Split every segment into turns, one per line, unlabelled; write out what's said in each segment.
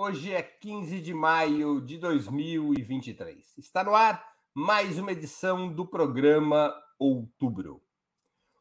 Hoje é 15 de maio de 2023. Está no ar mais uma edição do programa Outubro.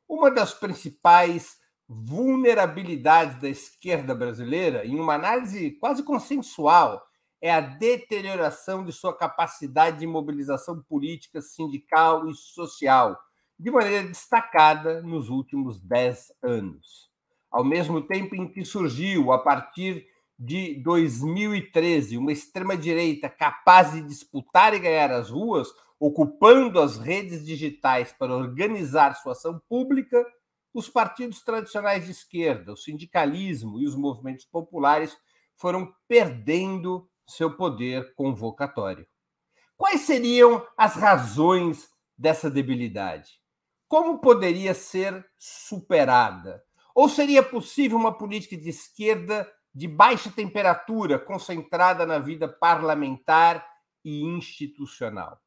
Uma das principais vulnerabilidades da esquerda brasileira, em uma análise quase consensual, é a deterioração de sua capacidade de mobilização política, sindical e social, de maneira destacada nos últimos dez anos. Ao mesmo tempo em que surgiu, a partir de 2013, uma extrema-direita capaz de disputar e ganhar as ruas, ocupando as redes digitais para organizar sua ação pública, os partidos tradicionais de esquerda, o sindicalismo e os movimentos populares foram perdendo seu poder convocatório. Quais seriam as razões dessa debilidade? Como poderia ser superada? Ou seria possível uma política de esquerda de baixa temperatura concentrada na vida parlamentar e institucional.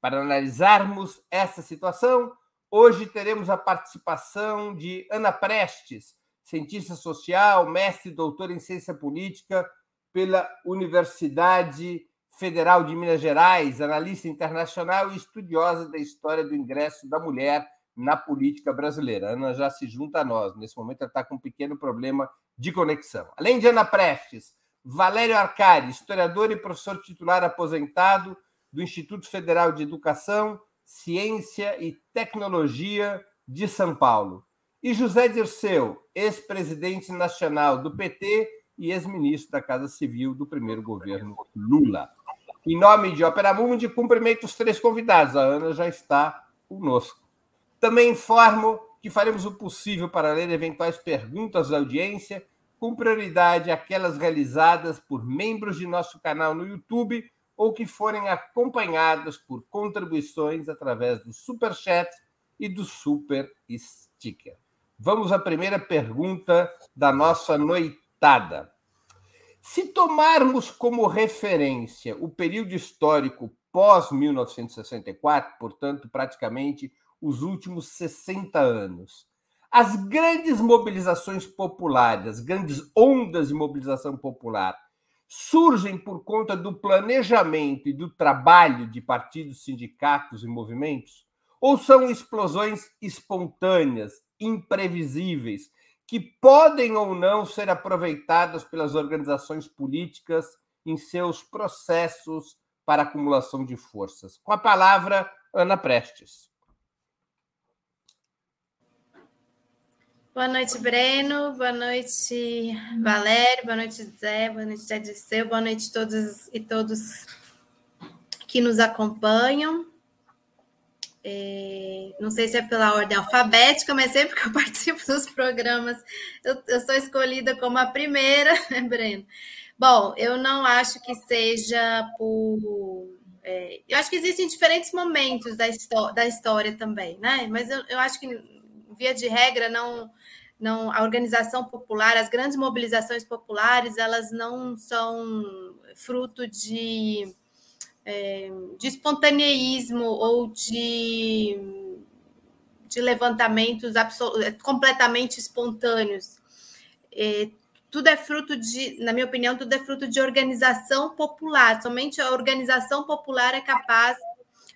Para analisarmos essa situação, hoje teremos a participação de Ana Prestes, cientista social, mestre e doutora em ciência política pela Universidade Federal de Minas Gerais, analista internacional e estudiosa da história do ingresso da mulher na política brasileira. A Ana já se junta a nós. Nesse momento, ela está com um pequeno problema de conexão. Além de Ana Prestes, Valério Arcari, historiador e professor titular aposentado do Instituto Federal de Educação, Ciência e Tecnologia de São Paulo. E José Dirceu, ex-presidente nacional do PT e ex-ministro da Casa Civil do primeiro governo Lula. Em nome de Opera Mundi, cumprimento os três convidados. A Ana já está conosco. Também informo que faremos o possível para ler eventuais perguntas da audiência, com prioridade aquelas realizadas por membros de nosso canal no YouTube ou que forem acompanhadas por contribuições através do Super Chat e do Super Sticker. Vamos à primeira pergunta da nossa noitada. Se tomarmos como referência o período histórico pós-1964, portanto, praticamente os últimos 60 anos. As grandes mobilizações populares, as grandes ondas de mobilização popular, surgem por conta do planejamento e do trabalho de partidos, sindicatos e movimentos? Ou são explosões espontâneas, imprevisíveis, que podem ou não ser aproveitadas pelas organizações políticas em seus processos para acumulação de forças? Com a palavra, Ana Prestes.
Boa noite, Breno. Boa noite, Valério. Boa noite, Zé. Boa noite, Zé. Boa noite a todos e todos que nos acompanham. É, não sei se é pela ordem alfabética, mas sempre que eu participo dos programas, eu, eu sou escolhida como a primeira, né, Breno? Bom, eu não acho que seja por. É, eu acho que existem diferentes momentos da, da história também, né? Mas eu, eu acho que, via de regra, não não a organização popular, as grandes mobilizações populares, elas não são fruto de, é, de espontaneísmo ou de, de levantamentos completamente espontâneos. É, tudo é fruto de, na minha opinião, tudo é fruto de organização popular. Somente a organização popular é capaz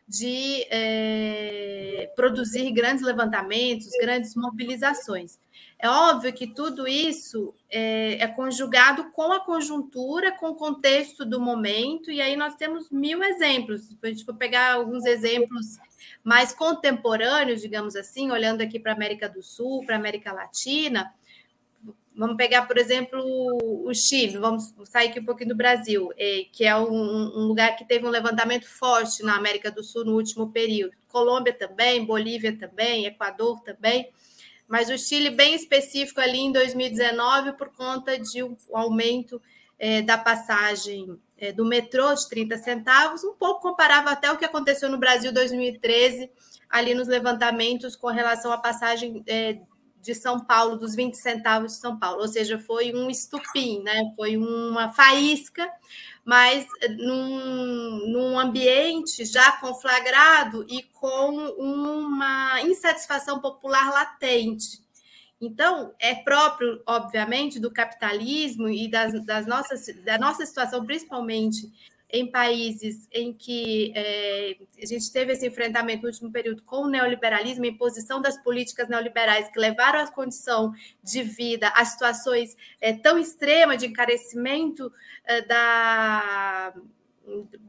de é, produzir grandes levantamentos, grandes mobilizações. É óbvio que tudo isso é, é, conjugado com a conjuntura, com o contexto do momento, e aí nós temos mil exemplos. Se a gente for pegar alguns exemplos mais contemporâneos, digamos assim, olhando aqui para a América do Sul, para a América Latina, vamos pegar, por exemplo, o Chile, vamos sair aqui um pouquinho do Brasil, é, que é um, lugar que teve um levantamento forte na América do Sul no último período. Colômbia também, Bolívia também, Equador também mas o Chile bem específico ali em 2019 por conta de um aumento é, da passagem é, do metrô de 30 centavos, um pouco comparável até o que aconteceu no Brasil 2013, ali nos levantamentos com relação à passagem de São Paulo, dos 20 centavos de São Paulo, ou seja, foi um estupim, né? foi uma faísca mas num, num ambiente já conflagrado e com uma insatisfação popular latente. Então, é próprio, obviamente, do capitalismo e das, das nossas, da nossa situação, principalmente em países em que é, a gente teve esse enfrentamento no último período com o neoliberalismo, a imposição das políticas neoliberais que levaram a condição de vida a situações é, tão extremas de encarecimento é, da,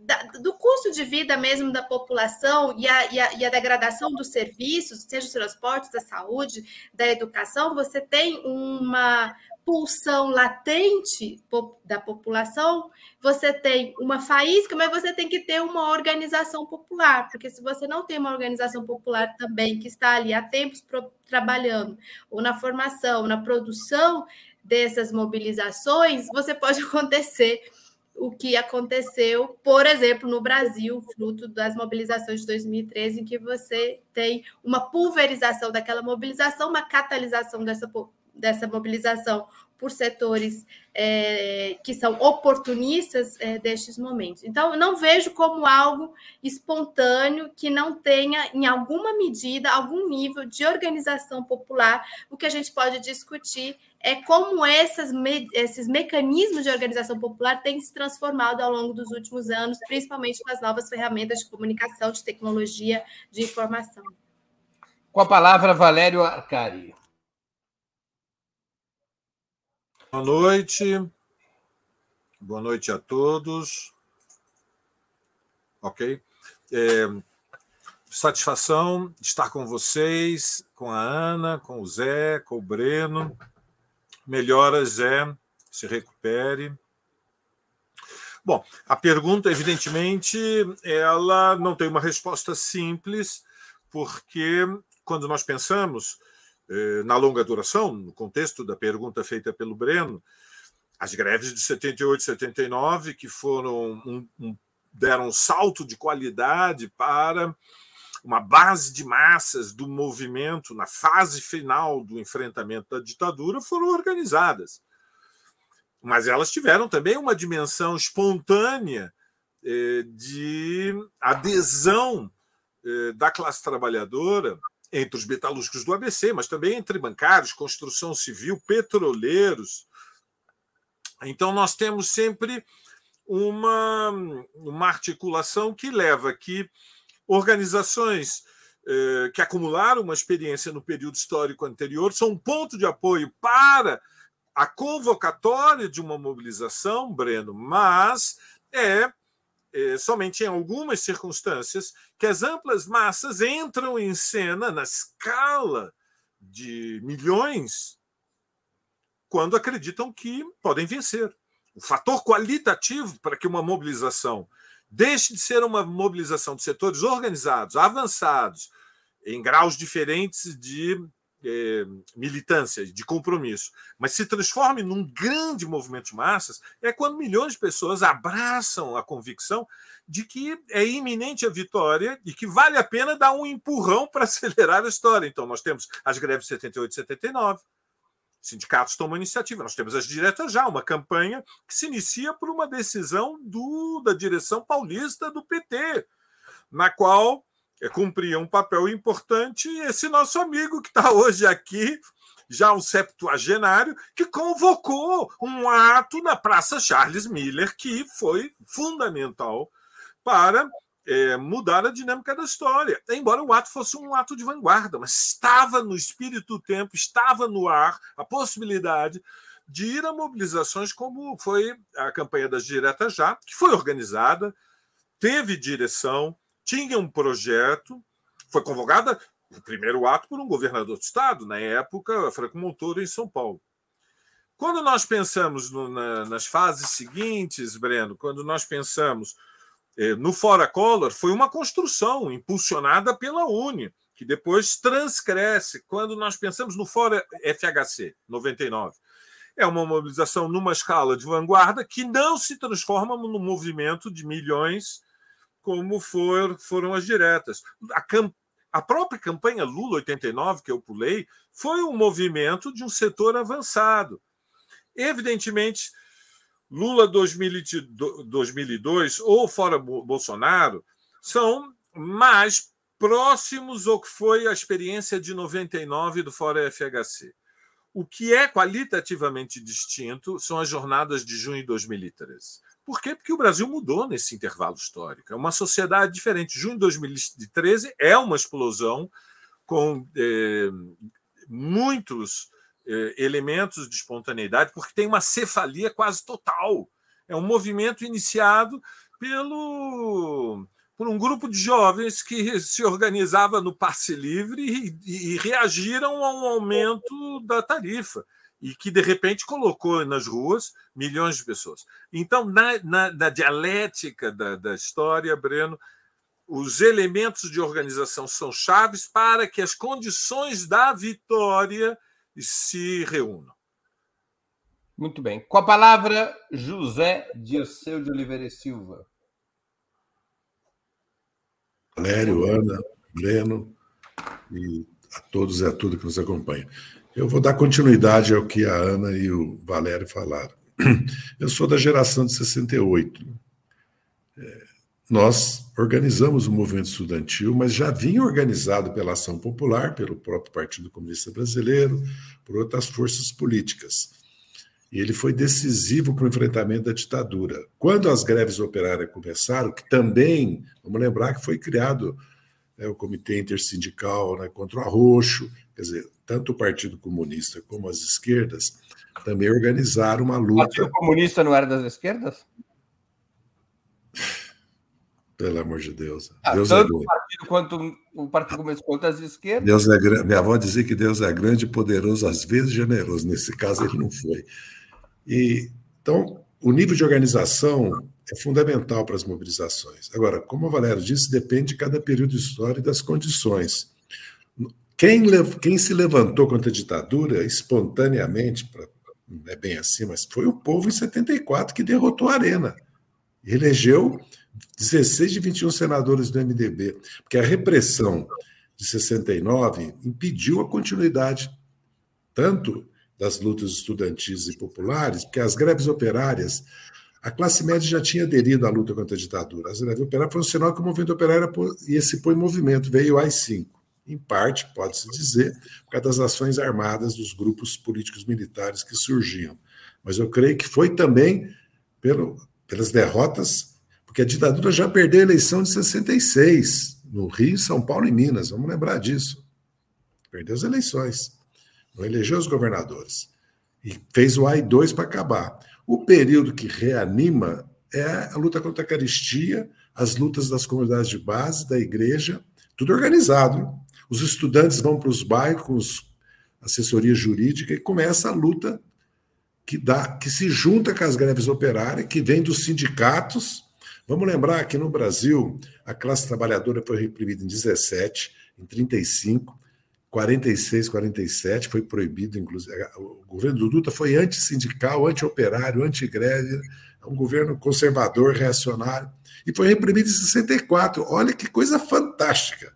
da, do custo de vida mesmo da população e a, e, a, e a, degradação dos serviços, seja os transportes, da saúde, da educação, você tem uma pulsão latente da população, você tem uma faísca, mas você tem que ter uma organização popular, porque se você não tem uma organização popular também que está ali há tempos trabalhando, ou na formação, na produção dessas mobilizações, você pode acontecer o que aconteceu, por exemplo, no Brasil, fruto das mobilizações de 2013, em que você tem uma pulverização daquela mobilização, uma catalisação dessa dessa mobilização por setores é, que são oportunistas é, destes momentos. Então, eu não vejo como algo espontâneo que não tenha, em alguma medida, algum nível de organização popular. O que a gente pode discutir é como essas, esses mecanismos de organização popular têm se transformado ao longo dos últimos anos, principalmente com as novas ferramentas de comunicação, de tecnologia, de informação.
Com a palavra, Valério Arcari.
Boa noite. Boa noite a todos. Ok? É, satisfação estar com vocês, com a Ana, com o Zé, com o Breno. Melhoras, Zé. Se recupere. Bom, a pergunta, evidentemente, ela não tem uma resposta simples, porque quando nós pensamos na longa duração, no contexto da pergunta feita pelo Breno, as greves de 78 e 79, que foram um, um, deram um salto de qualidade para uma base de massas do movimento na fase final do enfrentamento da ditadura, foram organizadas. Mas elas tiveram também uma dimensão espontânea eh, de adesão eh, da classe trabalhadora entre os metalúrgicos do ABC, mas também entre bancários, construção civil, petroleiros. Então, nós temos sempre uma, uma articulação que leva que organizações eh, que acumularam uma experiência no período histórico anterior são um ponto de apoio para a convocatória de uma mobilização, Breno, mas é é, somente em algumas circunstâncias que as amplas massas entram em cena na escala de milhões quando acreditam que podem vencer. O fator qualitativo para que uma mobilização deixe de ser uma mobilização de setores organizados, avançados, em graus diferentes de é, militância, de compromisso, mas se transforme num grande movimento de massas, é quando milhões de pessoas abraçam a convicção de que é iminente a vitória e que vale a pena dar um empurrão para acelerar a história. Então, nós temos as greves de 78 e 79, sindicatos tomam iniciativa. Nós temos as diretas já, uma campanha que se inicia por uma decisão do, da direção paulista do PT, na qual cumpria um papel importante esse nosso amigo que está hoje aqui, já um septuagenário, que convocou um ato na Praça Charles Miller que foi fundamental para é, mudar a dinâmica da história. Embora o ato fosse um ato de vanguarda, mas estava no espírito do tempo, estava no ar a possibilidade de ir a mobilizações como foi a campanha das Diretas Já, que foi organizada, teve direção, tinha um projeto, foi convocada o primeiro ato por um governador do estado, na época, Franco Montoro, em São Paulo. Quando nós pensamos no, na, nas fases seguintes, Breno, quando nós pensamos eh, no Fora Collor, foi uma construção impulsionada pela Uni, que depois transcresce quando nós pensamos no Fora FHC, 99. É uma mobilização numa escala de vanguarda que não se transforma num movimento de milhões como for, foram as diretas. A, a própria campanha Lula 89, que eu pulei, foi um movimento de um setor avançado. Evidentemente, Lula 2002 ou fora Bolsonaro são mais próximos ao que foi a experiência de 99 do Fora FHC. O que é qualitativamente distinto são as jornadas de junho de 2013. Por quê? Porque o Brasil mudou nesse intervalo histórico. É uma sociedade diferente. Junho de 2013 é uma explosão com eh, muitos eh, elementos de espontaneidade, porque tem uma cefalia quase total. É um movimento iniciado pelo por um grupo de jovens que se organizava no passe livre e, e reagiram a um aumento da tarifa e que, de repente, colocou nas ruas milhões de pessoas. Então, na, na, na dialética da, da história, Breno, os elementos de organização são chaves para que as condições da vitória se reúnam.
Muito bem. Com a palavra, José Dirceu de Oliveira e Silva.
Valério, Ana, Breno e a todos e a tudo que nos acompanha. Eu vou dar continuidade ao que a Ana e o Valério falaram. Eu sou da geração de 68. É, nós organizamos o movimento estudantil, mas já vinha organizado pela Ação Popular, pelo próprio Partido Comunista Brasileiro, por outras forças políticas. E ele foi decisivo para o enfrentamento da ditadura. Quando as greves operárias começaram, que também, vamos lembrar que foi criado né, o Comitê Intersindical né, contra o Arroxo, quer dizer, tanto o Partido Comunista como as esquerdas também organizaram uma luta. O
Partido Comunista não era das esquerdas?
Pelo amor de Deus.
Ah,
Deus
tanto é o partido quanto o Partido Comunista quanto as esquerdas.
Deus é, minha avó dizia que Deus é grande, poderoso, às vezes generoso. Nesse caso, ele não foi. E, então, o nível de organização é fundamental para as mobilizações. Agora, como o Valério disse, depende de cada período histórico e das condições. Quem, quem se levantou contra a ditadura espontaneamente, não é bem assim, mas foi o povo em 74 que derrotou a Arena. Elegeu 16 de 21 senadores do MDB, porque a repressão de 69 impediu a continuidade tanto das lutas estudantis e populares, porque as greves operárias, a classe média já tinha aderido à luta contra a ditadura. As greves operárias foi um sinal que o movimento operário ia se pôr em movimento, veio o AI-5. Em parte, pode-se dizer, por causa das ações armadas dos grupos políticos militares que surgiam. Mas eu creio que foi também pelo, pelas derrotas, porque a ditadura já perdeu a eleição de 66, no Rio, São Paulo e Minas, vamos lembrar disso. Perdeu as eleições não elegeu os governadores. E fez o AI-2 para acabar. O período que reanima é a luta contra a caristia, as lutas das comunidades de base, da igreja, tudo organizado. Os estudantes vão para os bairros, assessoria jurídica, e começa a luta que dá, que se junta com as greves operárias, que vem dos sindicatos. Vamos lembrar que no Brasil a classe trabalhadora foi reprimida em 17, em 35, 46, 47, foi proibido, inclusive. O governo do Dutra foi antissindical, anti-operário, anti-greve, é um governo conservador, reacionário, e foi reprimido em 64. Olha que coisa fantástica.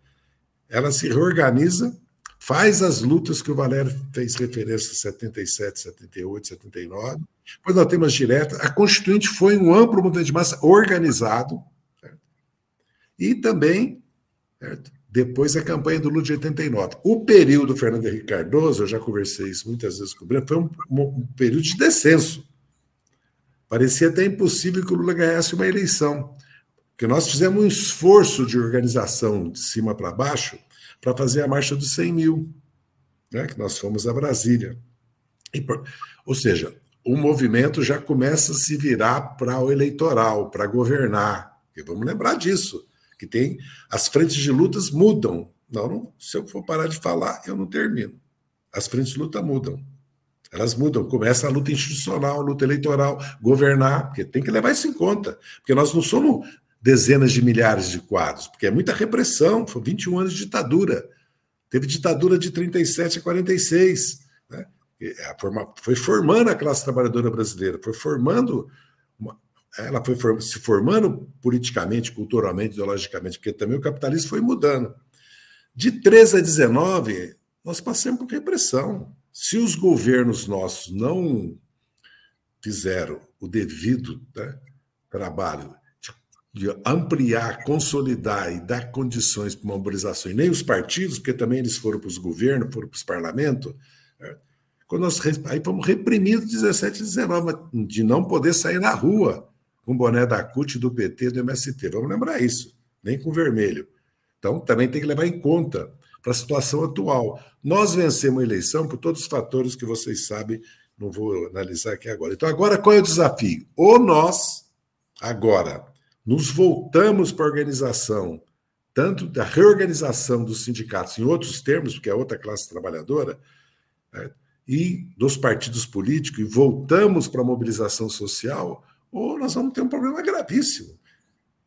Ela se reorganiza, faz as lutas que o Valério fez referência 77, 78, 79. Depois nós temos direta. A Constituinte foi um amplo movimento de massa organizado. Certo? E também certo? Depois a campanha do Lula de 89. O período Fernando Henrique Cardoso, eu já conversei isso muitas vezes com o Breno, foi um, um, período de descenso. Parecia até impossível que o Lula ganhasse uma eleição, porque nós fizemos um esforço de organização de cima para baixo para fazer a marcha dos 100 mil, né, que nós fomos a Brasília. E, ou seja, o movimento já começa a se virar para o eleitoral, para governar. E vamos lembrar disso que tem as frentes de lutas mudam. Não, não, se eu for parar de falar, eu não termino. As frentes de luta mudam. Elas mudam. Começa a luta institucional, a luta eleitoral, governar, porque tem que levar isso em conta. Porque nós não somos dezenas de milhares de quadros, porque é muita repressão, foram 21 anos de ditadura. Teve ditadura de 37 a 46. Né? Foi formando a classe trabalhadora brasileira, foi formando ela foi se formando politicamente, culturalmente, ideologicamente, porque também o capitalismo foi mudando. De 13 a 19, nós passamos por repressão. Se os governos nossos não fizeram o devido né, trabalho de, ampliar, consolidar e dar condições para uma mobilização, e nem os partidos, porque também eles foram para os governos, foram para os parlamentos, né, Quando nós aí fomos reprimidos 17 e 19, de não poder sair na rua com boné da CUT, do PT, do MST. Vamos lembrar isso, nem com vermelho. Então, também tem que levar em conta para a situação atual. Nós vencemos a eleição por todos os fatores que vocês sabem, não vou analisar aqui agora. Então, agora qual é o desafio? Ou nós, agora, nos voltamos para a organização, tanto da reorganização dos sindicatos, em outros termos, porque é outra classe trabalhadora, né, e dos partidos políticos, e voltamos para a mobilização social, ou nós vamos ter um problema gravíssimo.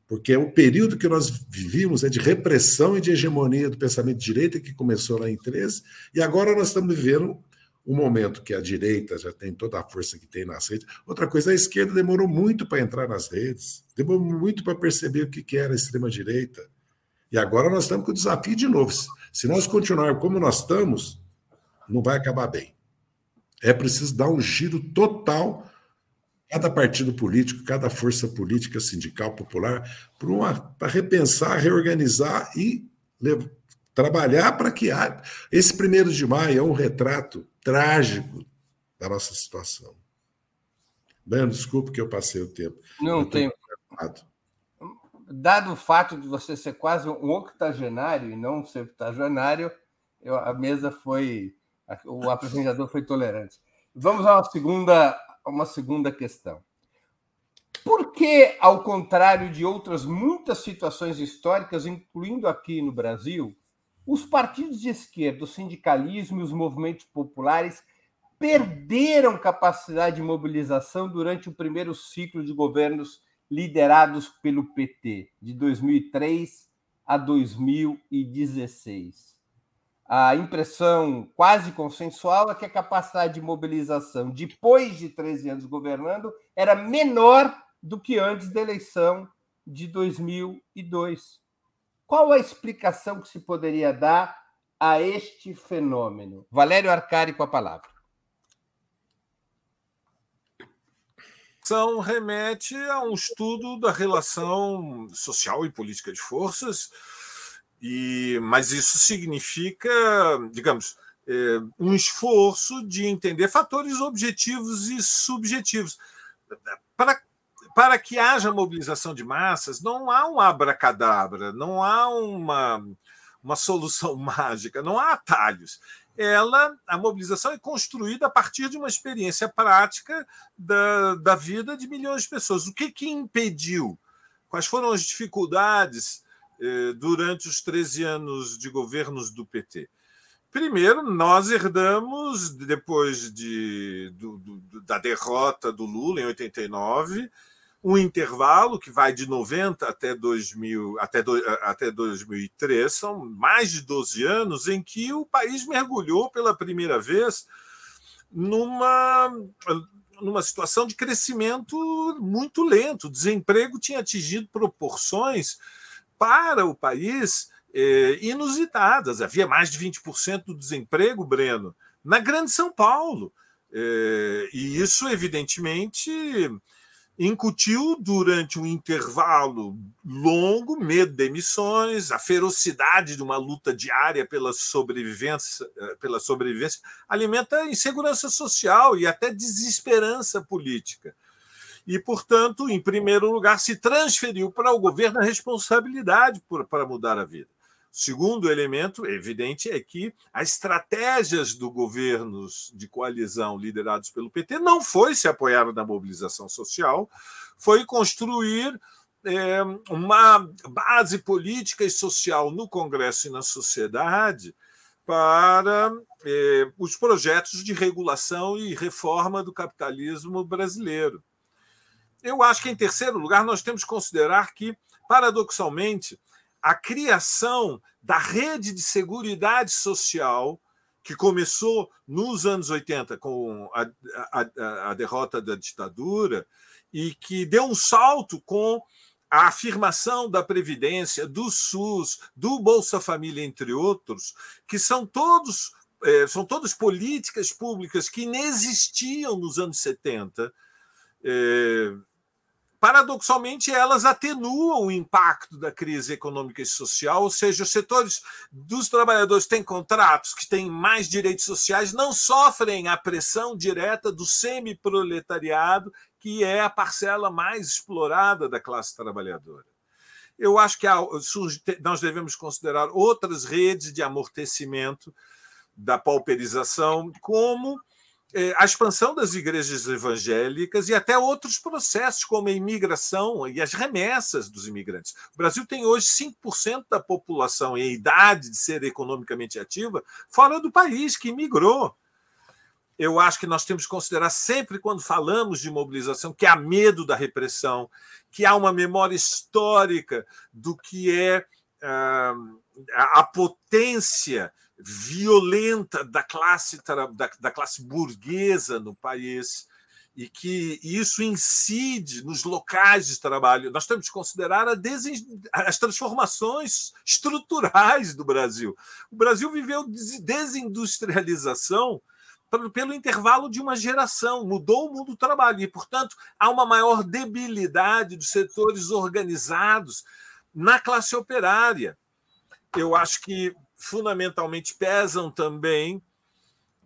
Porque o período que nós vivimos é de repressão e de hegemonia do pensamento de direita, que começou lá em 13, e agora nós estamos vivendo um momento que a direita já tem toda a força que tem nas redes. Outra coisa, a esquerda demorou muito para entrar nas redes, demorou muito para perceber o que era a extrema-direita. E agora nós estamos com o desafio de novo. Se nós continuarmos como nós estamos, não vai acabar bem. É preciso dar um giro total cada partido político, cada força política, sindical, popular, para repensar, reorganizar e levar, trabalhar para que haja. Esse primeiro de maio é um retrato trágico da nossa situação. Breno, desculpe que eu passei o tempo.
Não tem. Dado o fato de você ser quase um octogenário e não um septagenário, eu, a mesa foi. O apresentador foi tolerante. Vamos a uma segunda, uma segunda questão. Por que, ao contrário de outras muitas situações históricas, incluindo aqui no Brasil, os partidos de esquerda, o sindicalismo e os movimentos populares perderam capacidade de mobilização durante o primeiro ciclo de governos liderados pelo PT, de 2003 a 2016. A impressão quase consensual é que a capacidade de mobilização depois de 13 anos governando era menor do que antes da eleição de 2002. Qual a explicação que se poderia dar a este fenômeno? Valério Arcari com a palavra.
São remete a um estudo da relação social e política de forças, e, mas isso significa, digamos, é, um esforço de entender fatores objetivos e subjetivos. Para para que haja mobilização de massas, não há um abracadabra, não há uma, uma solução mágica, não há atalhos. Ela, a mobilização é construída a partir de uma experiência prática da, da vida de milhões de pessoas. O que, que impediu? Quais foram as dificuldades durante os 13 anos de governos do PT? Primeiro, nós herdamos, depois de, do, do, da derrota do Lula em 89, um intervalo que vai de 90 até 2000, até, do, até 2003, são mais de 12 anos em que o país mergulhou pela primeira vez numa numa situação de crescimento muito lento. O desemprego tinha atingido proporções para o país eh, inusitadas. Havia mais de 20% do desemprego, Breno, na Grande São Paulo. Eh, e isso, evidentemente, incutiu durante um intervalo longo medo de emissões, a ferocidade de uma luta diária pela sobrevivência, eh, pela sobrevivência alimenta insegurança social e até desesperança política. E, portanto, em primeiro lugar, se transferiu para o governo a responsabilidade por, para mudar a vida. Segundo elemento evidente é que as estratégias do governos de coalizão liderados pelo PT não foi se apoiar na mobilização social, foi construir é, uma base política e social no Congresso e na sociedade para é, os projetos de regulação e reforma do capitalismo brasileiro. Eu acho que, em terceiro lugar, nós temos que considerar que, paradoxalmente, a criação da rede de seguridade social que começou nos anos 80 com a, a, a, derrota da ditadura e que deu um salto com a afirmação da Previdência, do SUS, do Bolsa Família, entre outros, que são todos é, são todas políticas públicas que inexistiam nos anos 70. É, paradoxalmente, elas atenuam o impacto da crise econômica e social, ou seja, os setores dos trabalhadores que têm contratos, que têm mais direitos sociais, não sofrem a pressão direta do semi-proletariado, que é a parcela mais explorada da classe trabalhadora. Eu acho que nós devemos considerar outras redes de amortecimento da pauperização, como a expansão das igrejas evangélicas e até outros processos, como a imigração e as remessas dos imigrantes. O Brasil tem hoje 5% da população em idade de ser economicamente ativa fora do país, que imigrou. Eu acho que nós temos que considerar sempre, quando falamos de mobilização, que há medo da repressão, que há uma memória histórica do que é ah, a potência violenta da classe, da, da classe burguesa no país e que isso incide nos locais de trabalho. Nós temos que considerar as transformações estruturais do Brasil. O Brasil viveu desindustrialização pelo intervalo de uma geração, mudou o mundo do trabalho e, portanto, há uma maior debilidade dos setores organizados na classe operária. Eu acho que fundamentalmente pesam também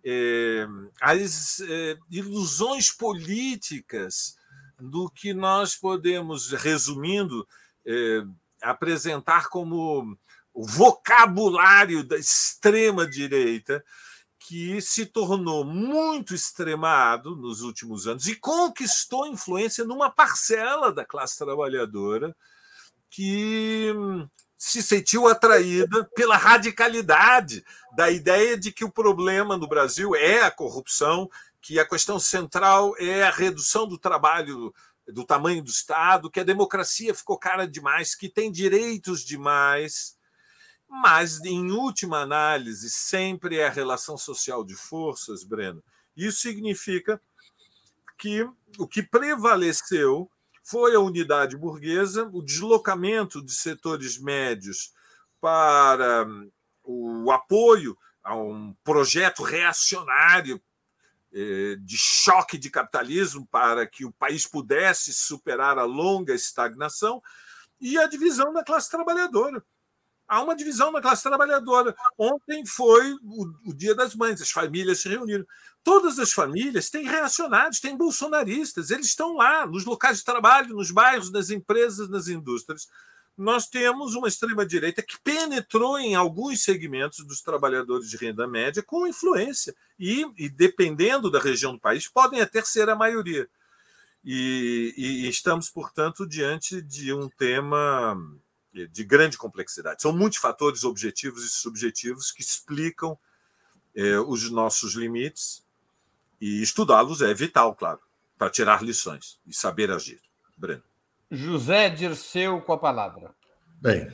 é, as é, ilusões políticas do que nós podemos, resumindo, é, apresentar como o vocabulário da extrema-direita, que se tornou muito extremado nos últimos anos e conquistou influência numa parcela da classe trabalhadora que se sentiu atraída pela radicalidade da ideia de que o problema no Brasil é a corrupção, que a questão central é a redução do trabalho, do tamanho do Estado, que a democracia ficou cara demais, que tem direitos demais. Mas, em última análise, sempre é a relação social de forças, Breno. Isso significa que o que prevaleceu foi a unidade burguesa, o deslocamento de setores médios para hum, o apoio a um projeto reacionário eh, de choque de capitalismo para que o país pudesse superar a longa estagnação e a divisão da classe trabalhadora. Há uma divisão da classe trabalhadora. Ontem foi o, Dia das Mães, as famílias se reuniram. Todas as famílias têm reacionários, têm bolsonaristas, eles estão lá, nos locais de trabalho, nos bairros, nas empresas, nas indústrias. Nós temos uma extrema-direita que penetrou em alguns segmentos dos trabalhadores de renda média com influência, e, e dependendo da região do país, podem até ser a maioria. E, e estamos, portanto, diante de um tema de grande complexidade. São muitos fatores objetivos e subjetivos que explicam eh, os nossos limites e estudá-los é vital, claro, para tirar lições e saber agir. Breno.
José Dirceu com a palavra.
Bem,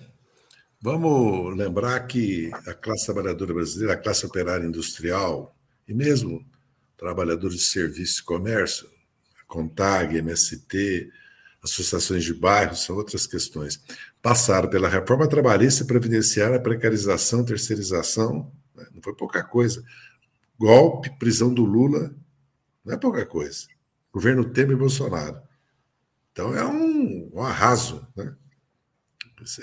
vamos lembrar que a classe trabalhadora brasileira, a classe operária industrial e mesmo trabalhadores de serviço e comércio, a CONTAG, MST, associações de bairros, são outras questões, passaram pela reforma trabalhista previdenciária, precarização, terceirização, né? não foi pouca coisa golpe, prisão do Lula, não é pouca coisa. Governo Temer e Bolsonaro. Então é um, um arraso. Né?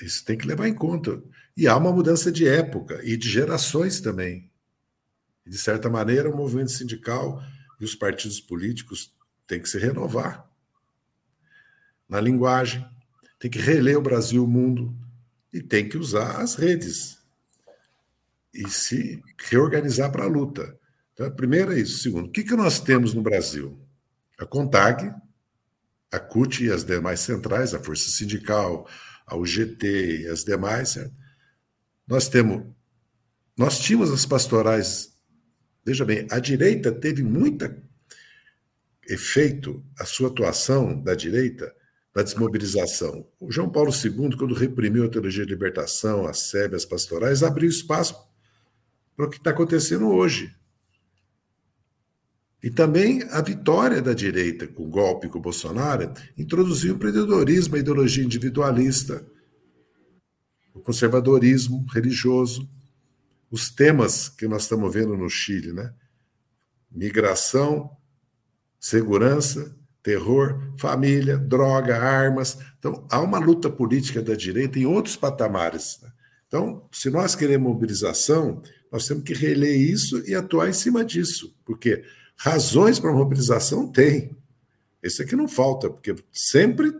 Isso tem que levar em conta. E há uma mudança de época e de gerações também. De certa maneira, o movimento sindical e os partidos políticos têm que se renovar na linguagem, tem que reler o Brasil, o mundo, e tem que usar as redes e se reorganizar para a luta. Então, primeiro é isso. Segundo, o que, que nós temos no Brasil? A CONTAG, a CUT e as demais centrais, a Força Sindical, a UGT e as demais. Nós temos, nós tínhamos as pastorais. Veja bem, a direita teve muita efeito a sua atuação da direita da desmobilização. O João Paulo II, quando reprimiu a teologia de libertação, a SEB, as pastorais, abriu espaço para o que está acontecendo hoje. E também a vitória da direita com o golpe com o Bolsonaro introduziu o empreendedorismo, a ideologia individualista, o conservadorismo religioso, os temas que nós estamos vendo no Chile, né? Migração, segurança, terror, família, droga, armas. Então, há uma luta política da direita em outros patamares. Né? Então, se nós queremos mobilização, nós temos que reler isso e atuar em cima disso, porque razões para mobilização tem. Esse aqui não falta, porque sempre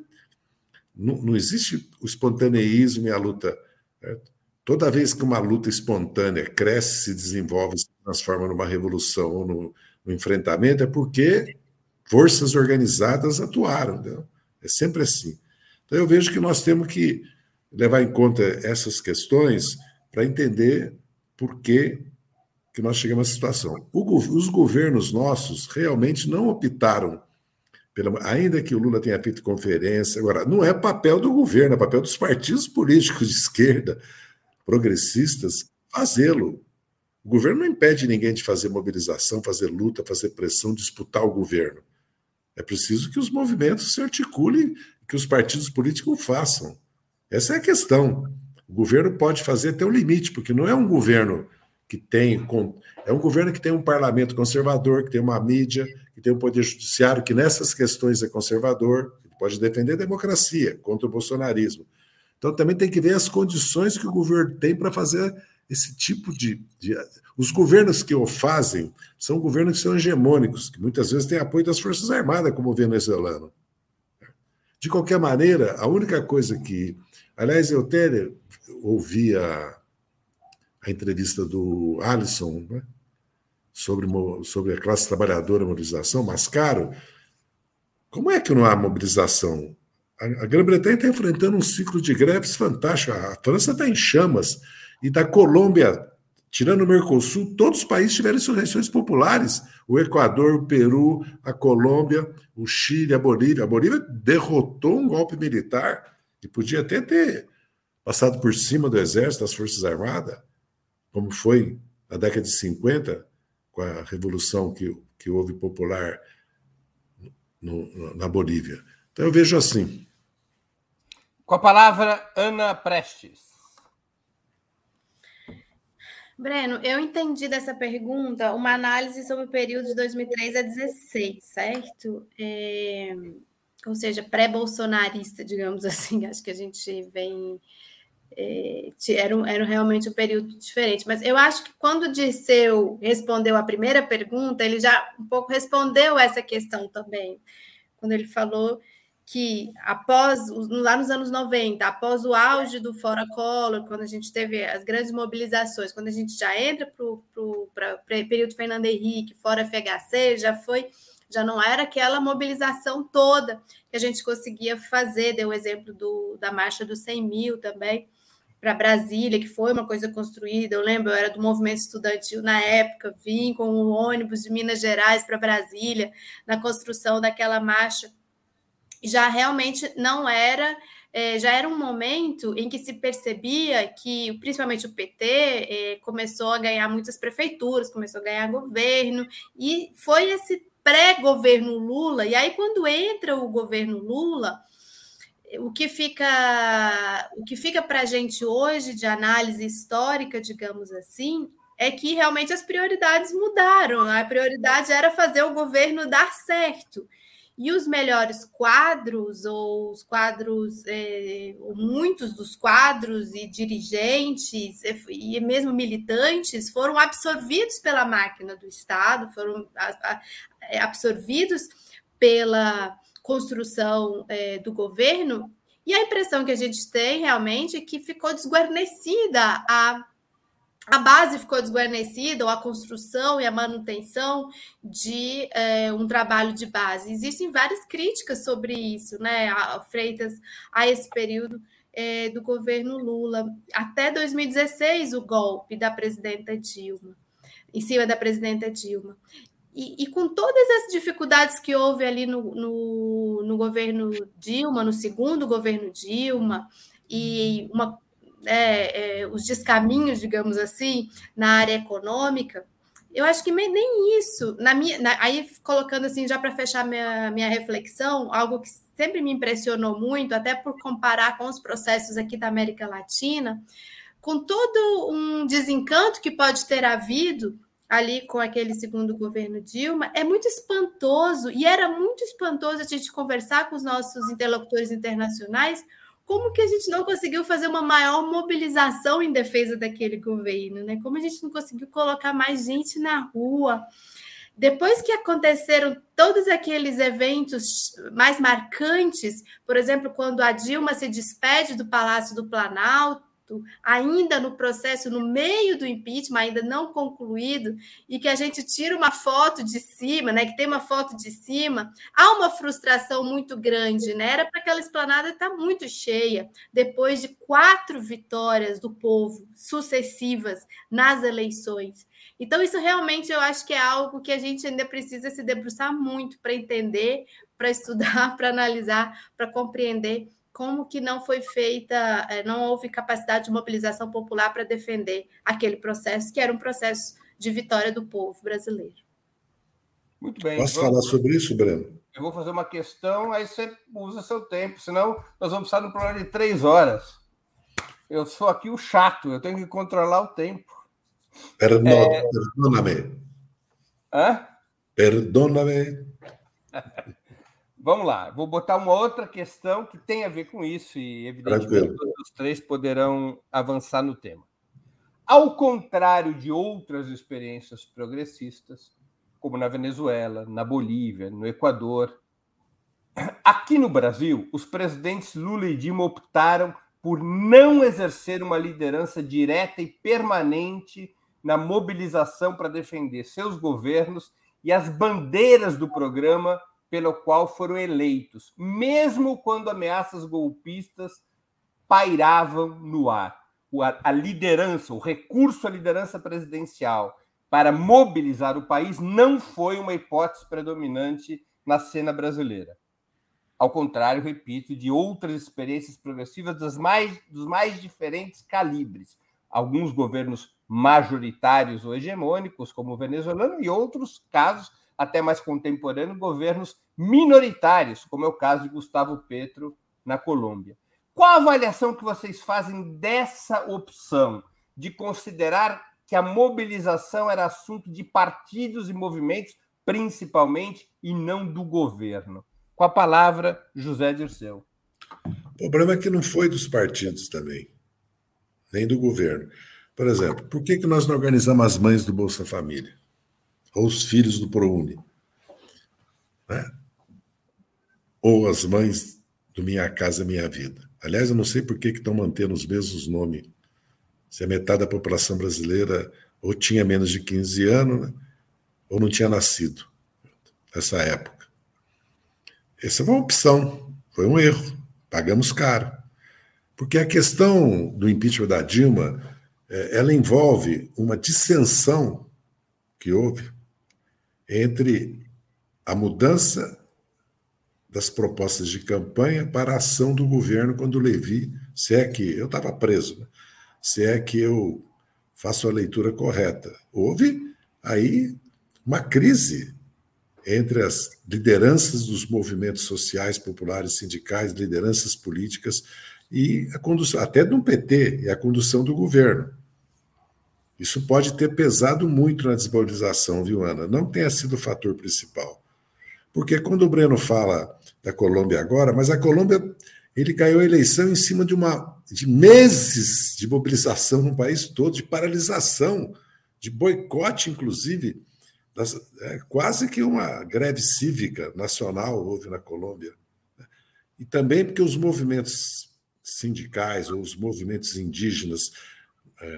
não, não existe o espontaneísmo e a luta. Certo? Toda vez que uma luta espontânea cresce, se desenvolve, se transforma numa revolução ou no, no enfrentamento, é porque forças organizadas atuaram. Entendeu? É sempre assim. Então eu vejo que nós temos que levar em conta essas questões para entender por que, que nós chegamos à situação. O, os governos nossos realmente não optaram, pela, ainda que o Lula tenha feito conferência, agora, não é papel do governo, é papel dos partidos políticos de esquerda, progressistas, fazê-lo. O governo não impede ninguém de fazer mobilização, fazer luta, fazer pressão, disputar o governo. É preciso que os movimentos se articulem, que os partidos políticos o façam. Essa é a questão. O governo pode fazer até um limite, porque não é um governo que tem. É um governo que tem um parlamento conservador, que tem uma mídia, que tem um poder judiciário que nessas questões é conservador, pode defender a democracia contra o bolsonarismo. Então também tem que ver as condições que o governo tem para fazer esse tipo de, de, Os governos que o fazem são governos que são hegemônicos, que muitas vezes têm apoio das Forças Armadas, como o venezuelano. De qualquer maneira, a única coisa que. Aliás, eu até ouvi a, a entrevista do Alisson né, sobre, sobre a classe trabalhadora, mobilização, Mascaro. Como é que não há mobilização? A, Grã-Bretanha está enfrentando um ciclo de greves fantástico. A França está em chamas. E da Colômbia, tirando o Mercosul, todos os países tiveram insurreições populares. O Equador, o Peru, a Colômbia, o Chile, a Bolívia. A Bolívia derrotou um golpe militar e podia até ter passado por cima do exército, das Forças Armadas, como foi na década de 50, com a revolução que, que houve popular no, na Bolívia. Então eu vejo assim.
Com a palavra, Ana Prestes.
Breno, eu entendi dessa pergunta uma análise sobre o período de 2003 a 2016, certo? É, ou seja, pré-bolsonarista, digamos assim. Acho que a gente vem. É, era, era realmente um período diferente. Mas eu acho que quando o Dirceu respondeu a primeira pergunta, ele já um pouco respondeu essa questão também. Quando ele falou que após, lá nos anos 90, após o auge do Fora Collor, quando a gente teve as grandes mobilizações, quando a gente já entra para o período Fernando Henrique, Fora FHC, já foi, já não era aquela mobilização toda que a gente conseguia fazer, deu o exemplo do, da marcha dos 100 mil também, para Brasília, que foi uma coisa construída. Eu lembro, eu era do movimento estudantil na época, vim com o ônibus de Minas Gerais para Brasília, na construção daquela marcha já realmente não era, é, já era um momento em que se percebia que, principalmente o PT, é, começou a ganhar muitas prefeituras, começou a ganhar governo, e foi esse pré-governo Lula, e aí quando entra o governo Lula, o que fica o que fica para a gente hoje de análise histórica, digamos assim, é que realmente as prioridades mudaram. A prioridade era fazer o governo dar certo. E os melhores quadros, ou os quadros, é, muitos dos quadros e dirigentes, e mesmo militantes, foram absorvidos pela máquina do Estado, foram é, absorvidos pela construção é, do governo. E a impressão que a gente tem realmente é que ficou desguarnecida a a base ficou desguarnecida, ou a construção e a manutenção de é, um trabalho de base. Existem várias críticas sobre isso, né, feitas a esse período é, do governo Lula. Até 2016, o golpe da presidenta Dilma, em cima da presidenta Dilma. E, e, com todas as dificuldades que houve ali no, no, no governo Dilma, no segundo governo Dilma, e uma é, é, os descaminhos, digamos assim, na área econômica, eu acho que nem isso. Na minha, na, aí, colocando assim, já para fechar minha, minha reflexão, algo que sempre me impressionou muito, até por comparar com os processos aqui da América Latina, com todo um desencanto que pode ter havido ali com aquele segundo governo Dilma, é muito espantoso, e era muito espantoso a gente conversar com os nossos interlocutores internacionais, como que a gente não conseguiu fazer uma maior mobilização em defesa daquele governo, né? Como a gente não conseguiu colocar mais gente na rua. Depois que aconteceram todos aqueles eventos mais marcantes, por exemplo, quando a Dilma se despede do Palácio do Planalto, ainda no processo, no meio do impeachment, ainda não concluído, e que a gente tira uma foto de cima, né? Que tem uma foto de cima, há uma frustração muito grande, né? Era para aquela esplanada estar tá muito cheia, depois de quatro vitórias do povo sucessivas nas eleições. Então, isso realmente eu acho que é algo que a gente ainda precisa se debruçar muito para entender, para estudar, para analisar, para compreender como que não foi feita, é, não houve capacidade de mobilização popular para defender aquele processo, que era um processo de vitória do povo brasileiro.
Muito bem. Posso vamos... falar sobre isso, Breno?
Eu vou fazer uma questão, aí você usa seu tempo, senão nós vamos estar no programa de três horas. Eu sou aqui o chato, eu tenho que controlar o tempo.
Perdoa, é... Perdona-me.
Hã?
Perdona-me.
Vamos lá, vou botar uma outra questão que tem a ver com isso, e evidentemente os três poderão avançar no tema. Ao contrário de outras experiências progressistas, como na Venezuela, na Bolívia, no Equador, aqui no Brasil, os presidentes Lula e Dilma optaram por não exercer uma liderança direta e permanente na mobilização para defender seus governos e as bandeiras do programa pelo qual foram eleitos, mesmo quando ameaças golpistas pairavam no ar. A liderança, o recurso à liderança presidencial para mobilizar o país não foi uma hipótese predominante na cena brasileira. Ao contrário, repito, de outras experiências progressivas dos mais, dos mais diferentes calibres. Alguns governos majoritários ou hegemônicos, como o venezuelano, e outros casos até mais contemporâneo, governos minoritários, como é o caso de Gustavo Petro na Colômbia. Qual a avaliação que vocês fazem dessa opção de considerar que a mobilização era assunto de partidos e movimentos, principalmente, e não do governo? Com a palavra, José Dirceu.
O problema é que não foi dos partidos também, nem do governo. Por exemplo, por que, que nós não organizamos as mães do Bolsa Família? Ou os filhos do ProUni, né? ou as mães do Minha Casa Minha Vida. Aliás, eu não sei por que estão mantendo os mesmos nomes. Se a metade da população brasileira ou tinha menos de 15 anos, né? ou não tinha nascido nessa época. Essa foi uma opção, foi um erro, pagamos caro. Porque a questão do impeachment da Dilma, é, ela envolve uma dissensão que houve entre a mudança das propostas de campanha para a ação do governo quando Levi, se é que eu estava preso, né? se é que eu faço a leitura correta. Houve aí uma crise entre as lideranças dos movimentos sociais, populares, sindicais, lideranças políticas e a condução, até do PT e a condução do governo. Isso pode ter pesado muito na desvalorização, viu, Ana? Não tenha sido o fator principal. Porque quando o Breno fala da Colômbia agora, mas a Colômbia ele ganhou a eleição em cima de uma de meses de mobilização no país todo, de paralisação, de boicote, inclusive, das, é, quase que uma greve cívica nacional houve na Colômbia. E também porque os movimentos sindicais ou os movimentos indígenas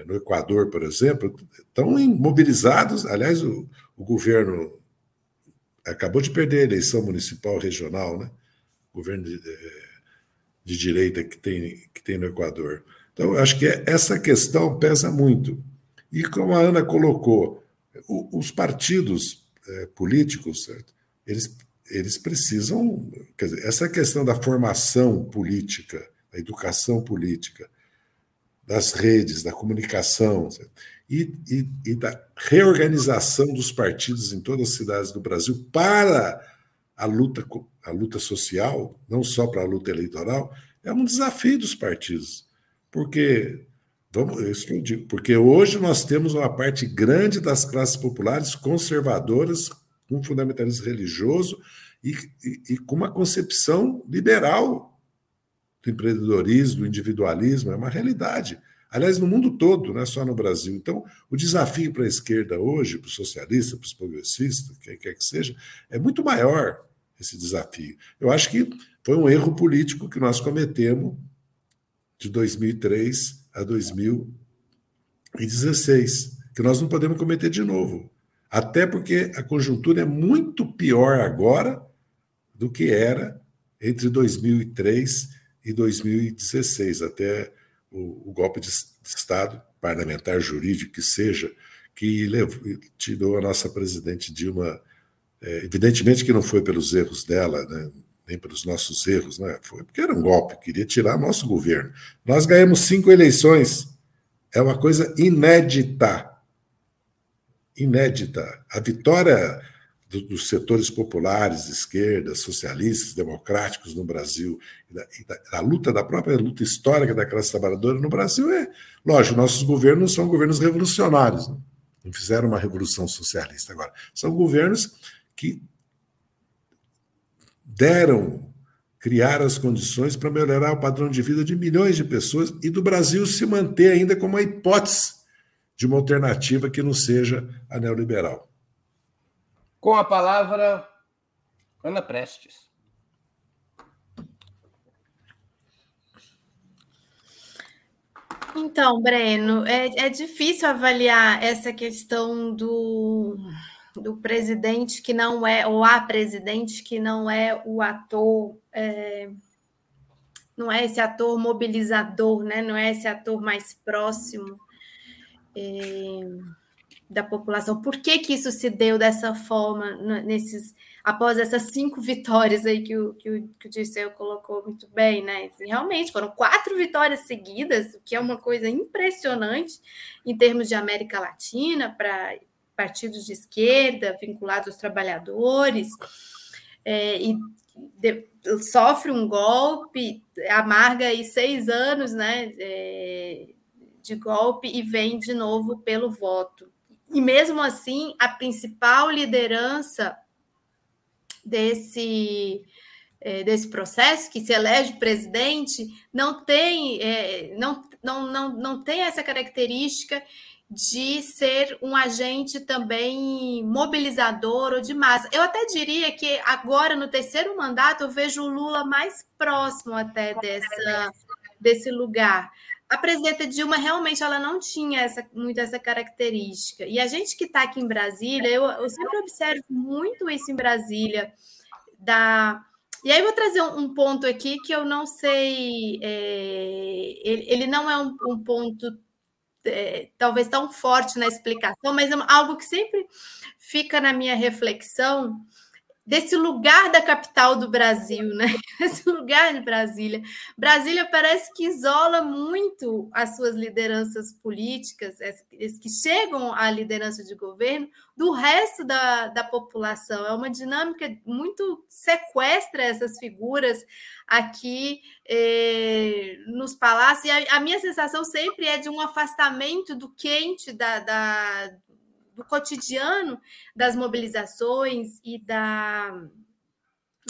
no Equador, por exemplo, estão mobilizados. Aliás, o, o, governo acabou de perder a eleição municipal regional, né? O governo de, de direita que tem, que tem no Equador. Então, acho que essa questão pesa muito. E como a Ana colocou, os partidos é, políticos, certo? Eles, eles precisam. Quer dizer, essa questão da formação política, da educação política, das redes, da comunicação e, e, e, da reorganização dos partidos em todas as cidades do Brasil para a luta, a luta social, não só para a luta eleitoral, é um desafio dos partidos, porque Vamos, é isso eu digo, porque hoje nós temos uma parte grande das classes populares conservadoras, com fundamentalismo religioso e, e, e com uma concepção liberal do empreendedorismo, do individualismo, é uma realidade. Aliás, no mundo todo, não é só no Brasil. Então, o desafio para a esquerda hoje, para os socialistas, para os progressistas, quem quer que seja, é muito maior esse desafio. Eu acho que foi um erro político que nós cometemos de 2003 a 2016, que nós não podemos cometer de novo. Até porque a conjuntura é muito pior agora do que era entre 2003 e 2016, até o, o golpe de Estado, parlamentar, jurídico, que seja, que levou, tirou a nossa presidente Dilma. É, evidentemente que não foi pelos erros dela, né? nem pelos nossos erros, né? foi porque era um golpe, queria tirar nosso governo. Nós ganhamos cinco eleições, é uma coisa inédita. Inédita. A vitória do, dos setores populares, esquerdas, socialistas, democráticos no Brasil, e da, e da, a luta da própria luta histórica da classe trabalhadora no Brasil é, lógico, nossos governos são governos revolucionários, né? não fizeram uma revolução socialista agora, são governos que deram, criaram as condições para melhorar o padrão de vida de milhões de pessoas e do Brasil se manter ainda como uma hipótese de uma alternativa que não seja a neoliberal.
Com a palavra, Ana Prestes.
Então, Breno, é, é difícil avaliar essa questão do, do presidente que não é, ou a presidente que não é o ator, é, não é esse ator mobilizador, né? não é esse ator mais próximo. É, da população. Por que, que isso se deu dessa forma nesses após essas cinco vitórias aí que o, que o, que o Dirceu colocou muito bem, né? Realmente foram quatro vitórias seguidas, o que é uma coisa impressionante em termos de América Latina para partidos de esquerda vinculados aos trabalhadores. É, e de, sofre um golpe, amarga aí seis anos né, é, de golpe e vem de novo pelo voto. E mesmo assim, a principal liderança desse, é, desse processo, que se elege presidente, não tem, é, não, não, não, não tem essa característica de ser um agente também mobilizador ou de massa. Eu até diria que agora, no terceiro mandato, eu vejo o Lula mais próximo até dessa, desse lugar a presidenta Dilma realmente ela não tinha essa, muito essa característica. E a gente que está aqui em Brasília, eu, eu, sempre observo muito isso em Brasília. Da... E aí vou trazer um, um ponto aqui que eu não sei, é, ele, ele, não é um, um ponto é, talvez tão forte na explicação, mas é algo que sempre fica na minha reflexão desse lugar da capital do Brasil, né? Esse lugar de Brasília. Brasília parece que isola muito as suas lideranças políticas, as que chegam à liderança de governo, do resto da, da população. É uma dinâmica muito sequestra essas figuras aqui eh, nos palácios. E a, a, minha sensação sempre é de um afastamento do quente da, da do cotidiano das mobilizações e da,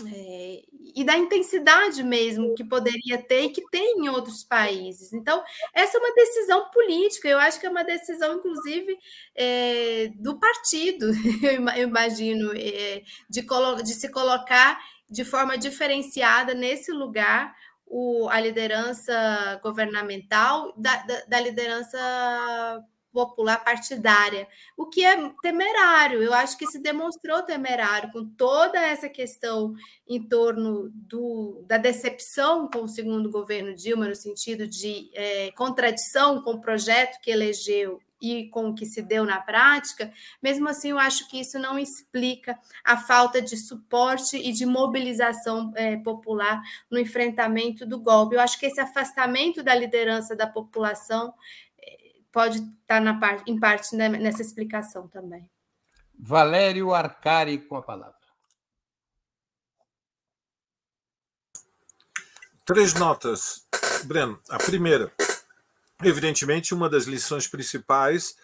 é, e da intensidade mesmo que poderia ter e que tem em outros países. Então, essa é uma decisão política, eu acho que é uma decisão, inclusive, é, do partido, eu imagino, é, de, de, se colocar de forma diferenciada nesse lugar o, a liderança governamental da, da, da liderança popular partidária, o que é temerário. Eu acho que se demonstrou temerário com toda essa questão em torno do, da decepção com o segundo governo Dilma, no sentido de é, contradição com o projeto que elegeu e com o que se deu na prática, mesmo assim, eu acho que isso não explica a falta de suporte e de mobilização é, popular no enfrentamento do golpe. Eu acho que esse afastamento da liderança da população pode estar na parte, em parte né, nessa explicação também.
Valério Arcari com a palavra.
Três notas, Breno. A primeira, evidentemente, uma das lições principais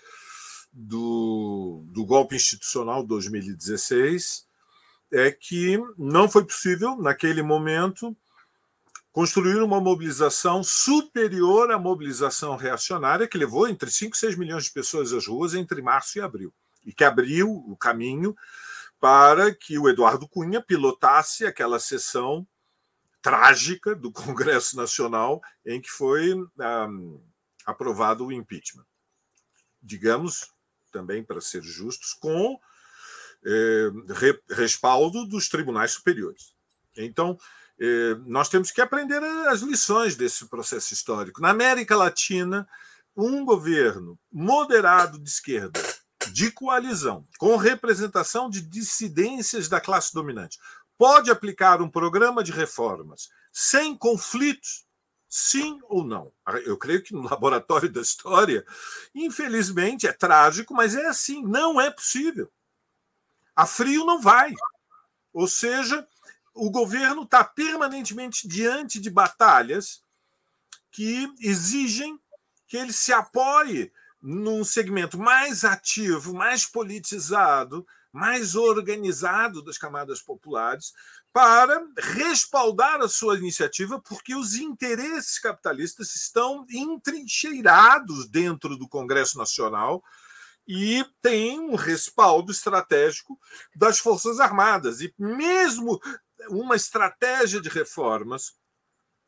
do, do golpe institucional de 2016 é que não foi possível, naquele momento, construir uma mobilização superior à mobilização reacionária, que levou entre 5 e 6 milhões de pessoas às ruas entre março e abril, e que abriu o caminho para que o Eduardo Cunha pilotasse aquela sessão trágica do Congresso Nacional em que foi um, aprovado o impeachment. Digamos, também para ser justos, com eh, respaldo dos tribunais superiores. Então, nós temos que aprender as lições desse processo histórico. Na América Latina, um governo moderado de esquerda, de coalizão, com representação de dissidências da classe dominante, pode aplicar um programa de reformas sem conflitos? Sim ou não? Eu creio que no laboratório da história, infelizmente, é trágico, mas é assim. Não é possível. A frio não vai. Ou seja, o governo está permanentemente diante de batalhas que exigem que ele se apoie num segmento mais ativo, mais politizado, mais organizado das camadas populares para respaldar a sua iniciativa, porque os interesses capitalistas estão entrincheirados dentro do Congresso Nacional e tem um respaldo estratégico das Forças Armadas. E mesmo uma estratégia de reformas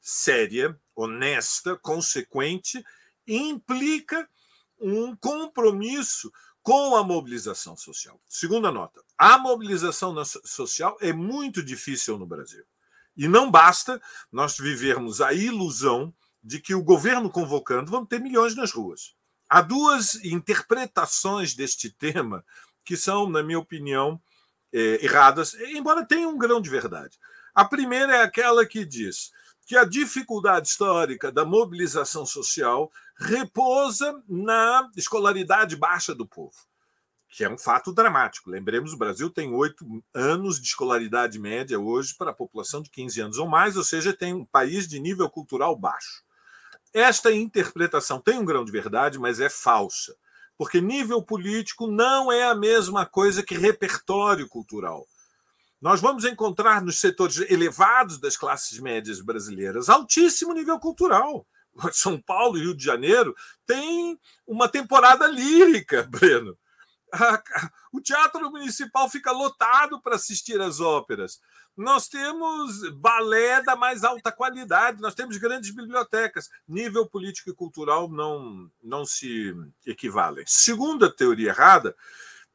séria, honesta, consequente, implica um compromisso com a mobilização social. Segunda nota: a mobilização social é muito difícil no Brasil. E não basta nós vivermos a ilusão de que o governo convocando vão ter milhões nas ruas. Há duas interpretações deste tema que são, na minha opinião, é, erradas, embora tenham um grão de verdade. A primeira é aquela que diz que a dificuldade histórica da mobilização social repousa na escolaridade baixa do povo, que é um fato dramático. Lembremos, o Brasil tem oito anos de escolaridade média hoje para a população de 15 anos ou mais, ou seja, tem um país de nível cultural baixo. Esta interpretação tem um grão de verdade, mas é falsa, porque nível político não é a mesma coisa que repertório cultural. Nós vamos encontrar nos setores elevados das classes médias brasileiras altíssimo nível cultural. São Paulo e Rio de Janeiro tem uma temporada lírica, Breno. O Teatro Municipal fica lotado para assistir às óperas. Nós temos balé da mais alta qualidade, nós temos grandes bibliotecas. Nível político e cultural não, não se equivalem. Segunda teoria errada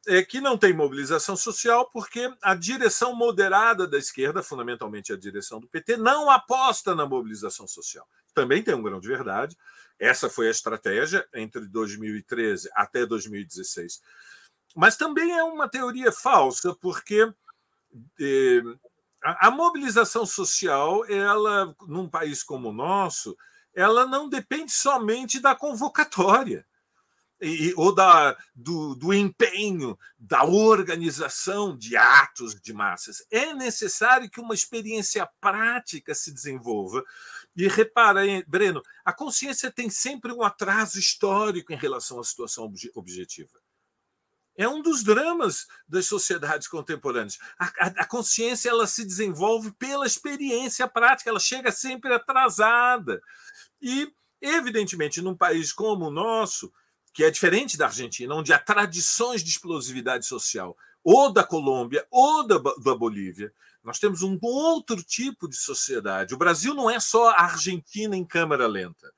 é que não tem mobilização social porque a direção moderada da esquerda, fundamentalmente a direção do PT, não aposta na mobilização social. Também tem um grão de verdade. Essa foi a estratégia entre 2013 até 2016. Mas também é uma teoria falsa, porque eh, a, a mobilização social, ela, num país como o nosso, ela não depende somente da convocatória e, ou da, do, do empenho, da organização de atos de massas. É necessário que uma experiência prática se desenvolva. E repara, hein, Breno, a consciência tem sempre um atraso histórico em relação à situação obje, objetiva. É um dos dramas das sociedades contemporâneas. A, a, a, consciência ela se desenvolve pela experiência prática, ela chega sempre atrasada. E, evidentemente, num país como o nosso, que é diferente da Argentina, onde há tradições de explosividade social, ou da Colômbia, ou da, da Bolívia. Nós temos um outro tipo de sociedade. O Brasil não é só a Argentina em câmara lenta.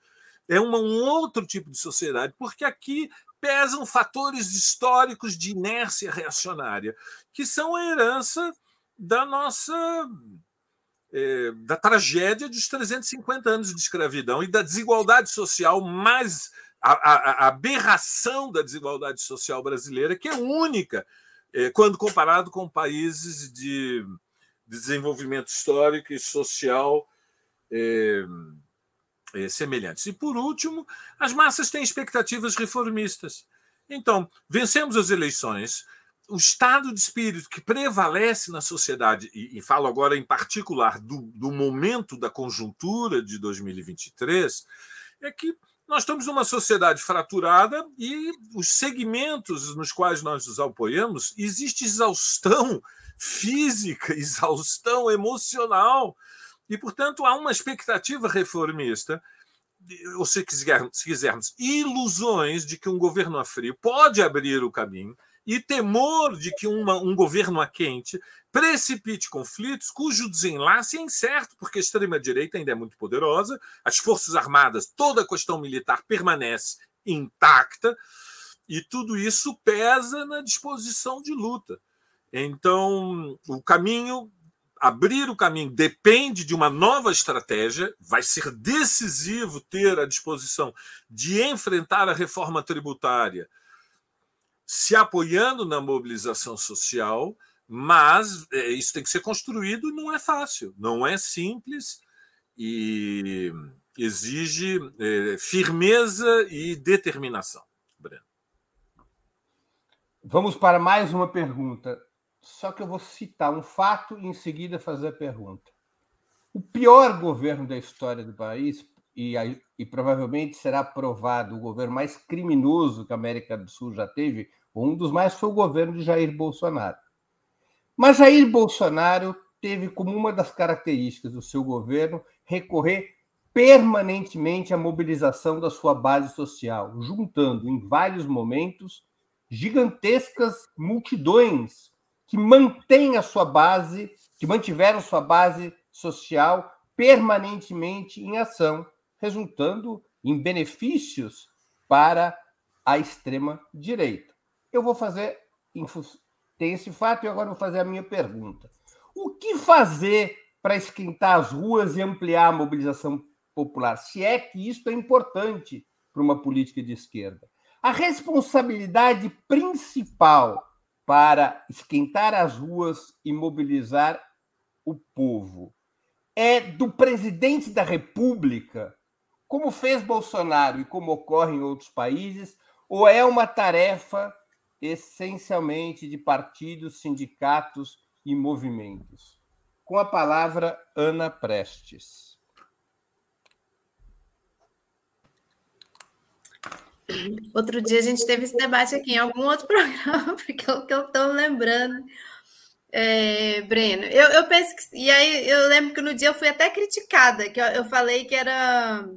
É uma, um outro tipo de sociedade, porque aqui pesam fatores históricos de inércia reacionária, que são a herança da nossa. É, da tragédia dos 350 anos de escravidão e da desigualdade social mais a, a, a aberração da desigualdade social brasileira, que é única é, quando comparado com países de desenvolvimento histórico e social é, semelhantes. E, por último, as massas têm expectativas reformistas. Então, vencemos as eleições, o estado de espírito que prevalece na sociedade, e, e falo agora em particular do, do momento da conjuntura de 2023, é que nós estamos numa sociedade fraturada e os segmentos nos quais nós nos apoiamos, existe exaustão física, exaustão emocional. E, portanto, há uma expectativa reformista, ou se quisermos, se quisermos ilusões de que um governo a frio pode abrir o caminho e temor de que uma, um governo a quente precipite conflitos cujo desenlace é incerto, porque a extrema-direita ainda é muito poderosa, as Forças Armadas, toda a questão militar permanece intacta, e tudo isso pesa na disposição de luta. Então, o caminho, abrir o caminho, depende de uma nova estratégia, vai ser decisivo ter a disposição de enfrentar a reforma tributária se apoiando na mobilização social, mas é, isso tem que ser construído e não é fácil, não é simples e exige é, firmeza e determinação. Breno.
Vamos para mais uma pergunta. Só que eu vou citar um fato e em seguida fazer a pergunta. O pior governo da história do país e, e provavelmente será aprovado o governo mais criminoso que a América do Sul já teve, um dos mais foi o governo de Jair Bolsonaro. Mas Jair Bolsonaro teve como uma das características do seu governo recorrer permanentemente à mobilização da sua base social, juntando em vários momentos gigantescas multidões que mantêm a sua base, que mantiveram sua base social permanentemente em ação, resultando em benefícios para a extrema direita. Eu vou fazer. Tem esse fato e agora vou fazer a minha pergunta. O que fazer para esquentar as ruas e ampliar a mobilização popular? Se é que isso é importante para uma política de esquerda. A responsabilidade principal para esquentar as ruas e mobilizar o povo é do presidente da República, como fez Bolsonaro e como ocorre em outros países, ou é uma tarefa essencialmente de partidos, sindicatos e movimentos. Com a palavra, Ana Prestes.
Outro dia a gente teve esse debate aqui em algum outro programa, porque é o que eu estou lembrando. É, Breno, eu, eu penso que. E aí eu lembro que no dia eu fui até criticada, que eu, eu falei que era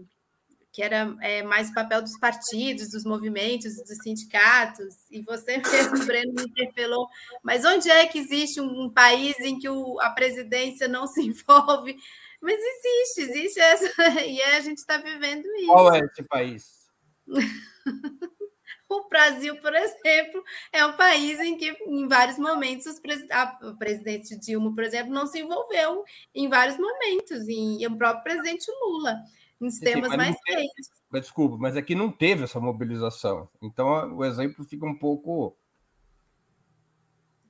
que era é, mais o papel dos partidos, dos movimentos, dos sindicatos, e você mesmo, Breno, me interpelou, mas onde é que existe um, um país em que o, a presidência não se envolve? Mas existe, existe essa, e a gente está vivendo isso.
Qual é esse país?
o Brasil, por exemplo, é um país em que, em vários momentos, a, presidente Dilma, por exemplo, não se envolveu em vários momentos, e o próprio presidente Lula nos temas mais quentes.
Desculpa, mas aqui não teve essa mobilização. Então o exemplo fica um pouco.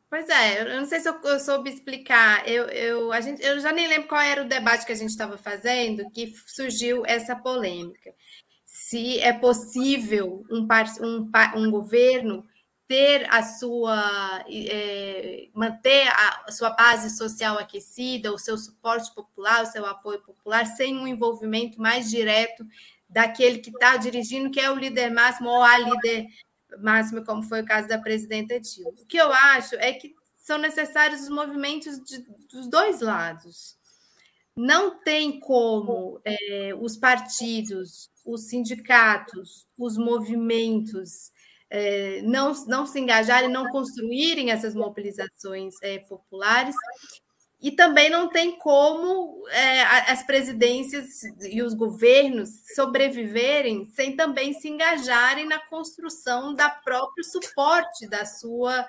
Pois é, eu não sei se eu, eu soube explicar. Eu, eu, a gente, eu já nem lembro qual era o debate que a gente estava fazendo, que surgiu essa polêmica. Se é possível um, um, um governo ter a sua é, manter a sua base social aquecida, o seu suporte popular, o seu apoio popular, sem um envolvimento mais direto daquele que está dirigindo, que é o líder máximo ou a líder máxima, como foi o caso da presidenta Dilma. O que eu acho é que são necessários os movimentos de, dos dois lados. Não tem como é, os partidos, os sindicatos, os movimentos é, não, não se engajarem, não construírem essas mobilizações é, populares. E também não tem como é, as presidências e os governos sobreviverem sem também se engajarem na construção da próprio suporte da sua,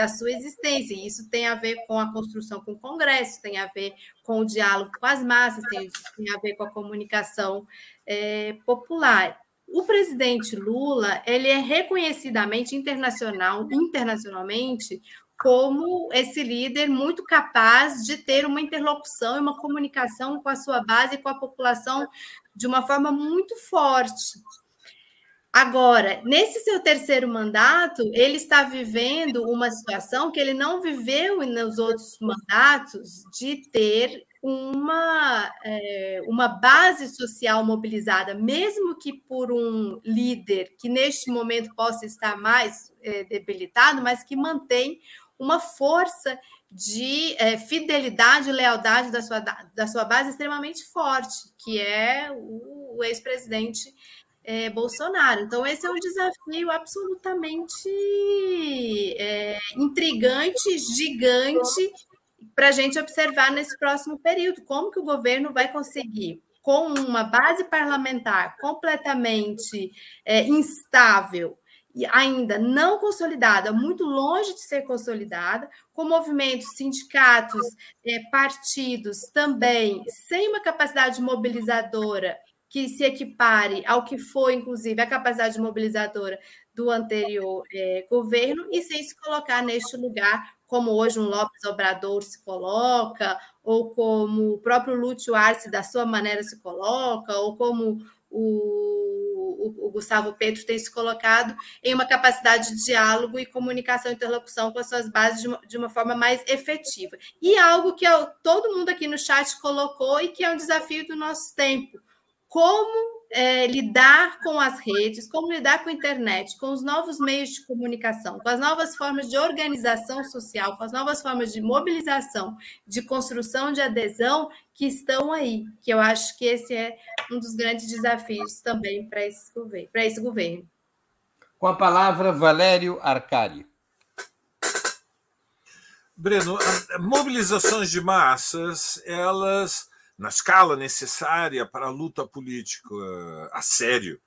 da sua existência. E isso tem a ver com a construção com o Congresso, tem a ver com o diálogo com as massas, tem, tem a ver com a comunicação é, popular o presidente Lula ele é reconhecidamente internacional, internacionalmente como esse líder muito capaz de ter uma interlocução e uma comunicação com a sua base e com a população de uma forma muito forte. Agora, nesse seu terceiro mandato, ele está vivendo uma situação que ele não viveu nos outros mandatos de ter uma, é, uma base social mobilizada, mesmo que por um líder que neste momento possa estar mais é, debilitado, mas que mantém uma força de é, fidelidade e lealdade da sua, da sua base extremamente forte, que é o, o ex-presidente é, Bolsonaro. Então, esse é um desafio absolutamente é, intrigante, gigante, para a gente observar nesse próximo período. Como que o governo vai conseguir, com uma base parlamentar completamente é, instável, e ainda não consolidada, muito longe de ser consolidada, com movimentos, sindicatos, é, partidos também sem uma capacidade mobilizadora que se equipare ao que foi, inclusive, a capacidade mobilizadora do anterior é, governo, e sem se colocar neste lugar, como hoje um Lopes Obrador se coloca, ou como o próprio Lúcio Arce, da sua maneira, se coloca, ou como o, o, o, Gustavo Petro tem se colocado em uma capacidade de diálogo e comunicação e interlocução com as suas bases de uma, de uma forma mais efetiva. E algo que eu, todo mundo aqui no chat colocou e que é um desafio do nosso tempo. Como é, lidar com as redes, como lidar com a internet, com os novos meios de comunicação, com as novas formas de organização social, com as novas formas de mobilização, de construção de adesão que estão aí, que eu acho que esse é um dos grandes desafios também para esse governo. Para esse governo.
Com a palavra, Valério Arcari.
Breno, mobilizações de massas, elas na escala necessária para a luta política a sério,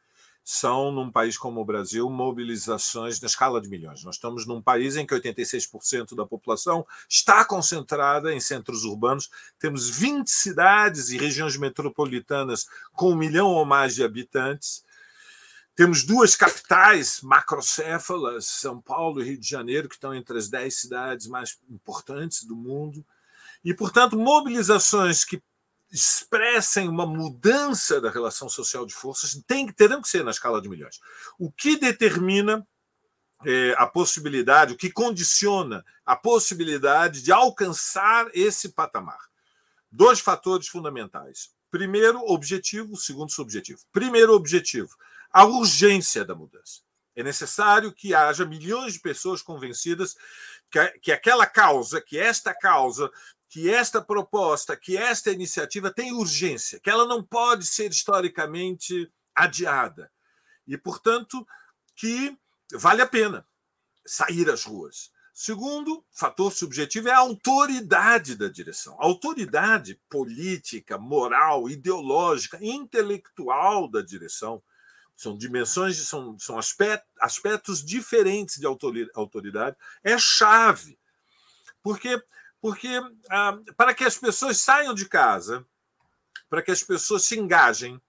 são, num país como o Brasil, mobilizações na escala de milhões. Nós estamos num país em que 86% da população está concentrada em centros urbanos. Temos 20 cidades e regiões metropolitanas com um milhão ou mais de habitantes. Temos duas capitais macrocéfalas, São Paulo e Rio de Janeiro, que estão entre as 10 cidades mais importantes do mundo. E, portanto, mobilizações que expressem uma mudança da relação social de forças tem, terão que ser na escala de milhões. O que determina é, a possibilidade, o que condiciona a possibilidade de alcançar esse patamar? Dois fatores fundamentais. Primeiro objetivo, segundo subjetivo. Primeiro objetivo, a urgência da mudança. É necessário que haja milhões de pessoas convencidas que, que aquela causa, que esta causa que esta proposta, que esta iniciativa tem urgência, que ela não pode ser historicamente adiada. E, portanto, que vale a pena sair às ruas. Segundo fator subjetivo é a autoridade da direção. A autoridade política, moral, ideológica, intelectual da direção. São dimensões, são, são aspectos, aspectos diferentes de autoridade. É chave. Porque porque ah, para que as pessoas saiam de casa, para que as pessoas se engajem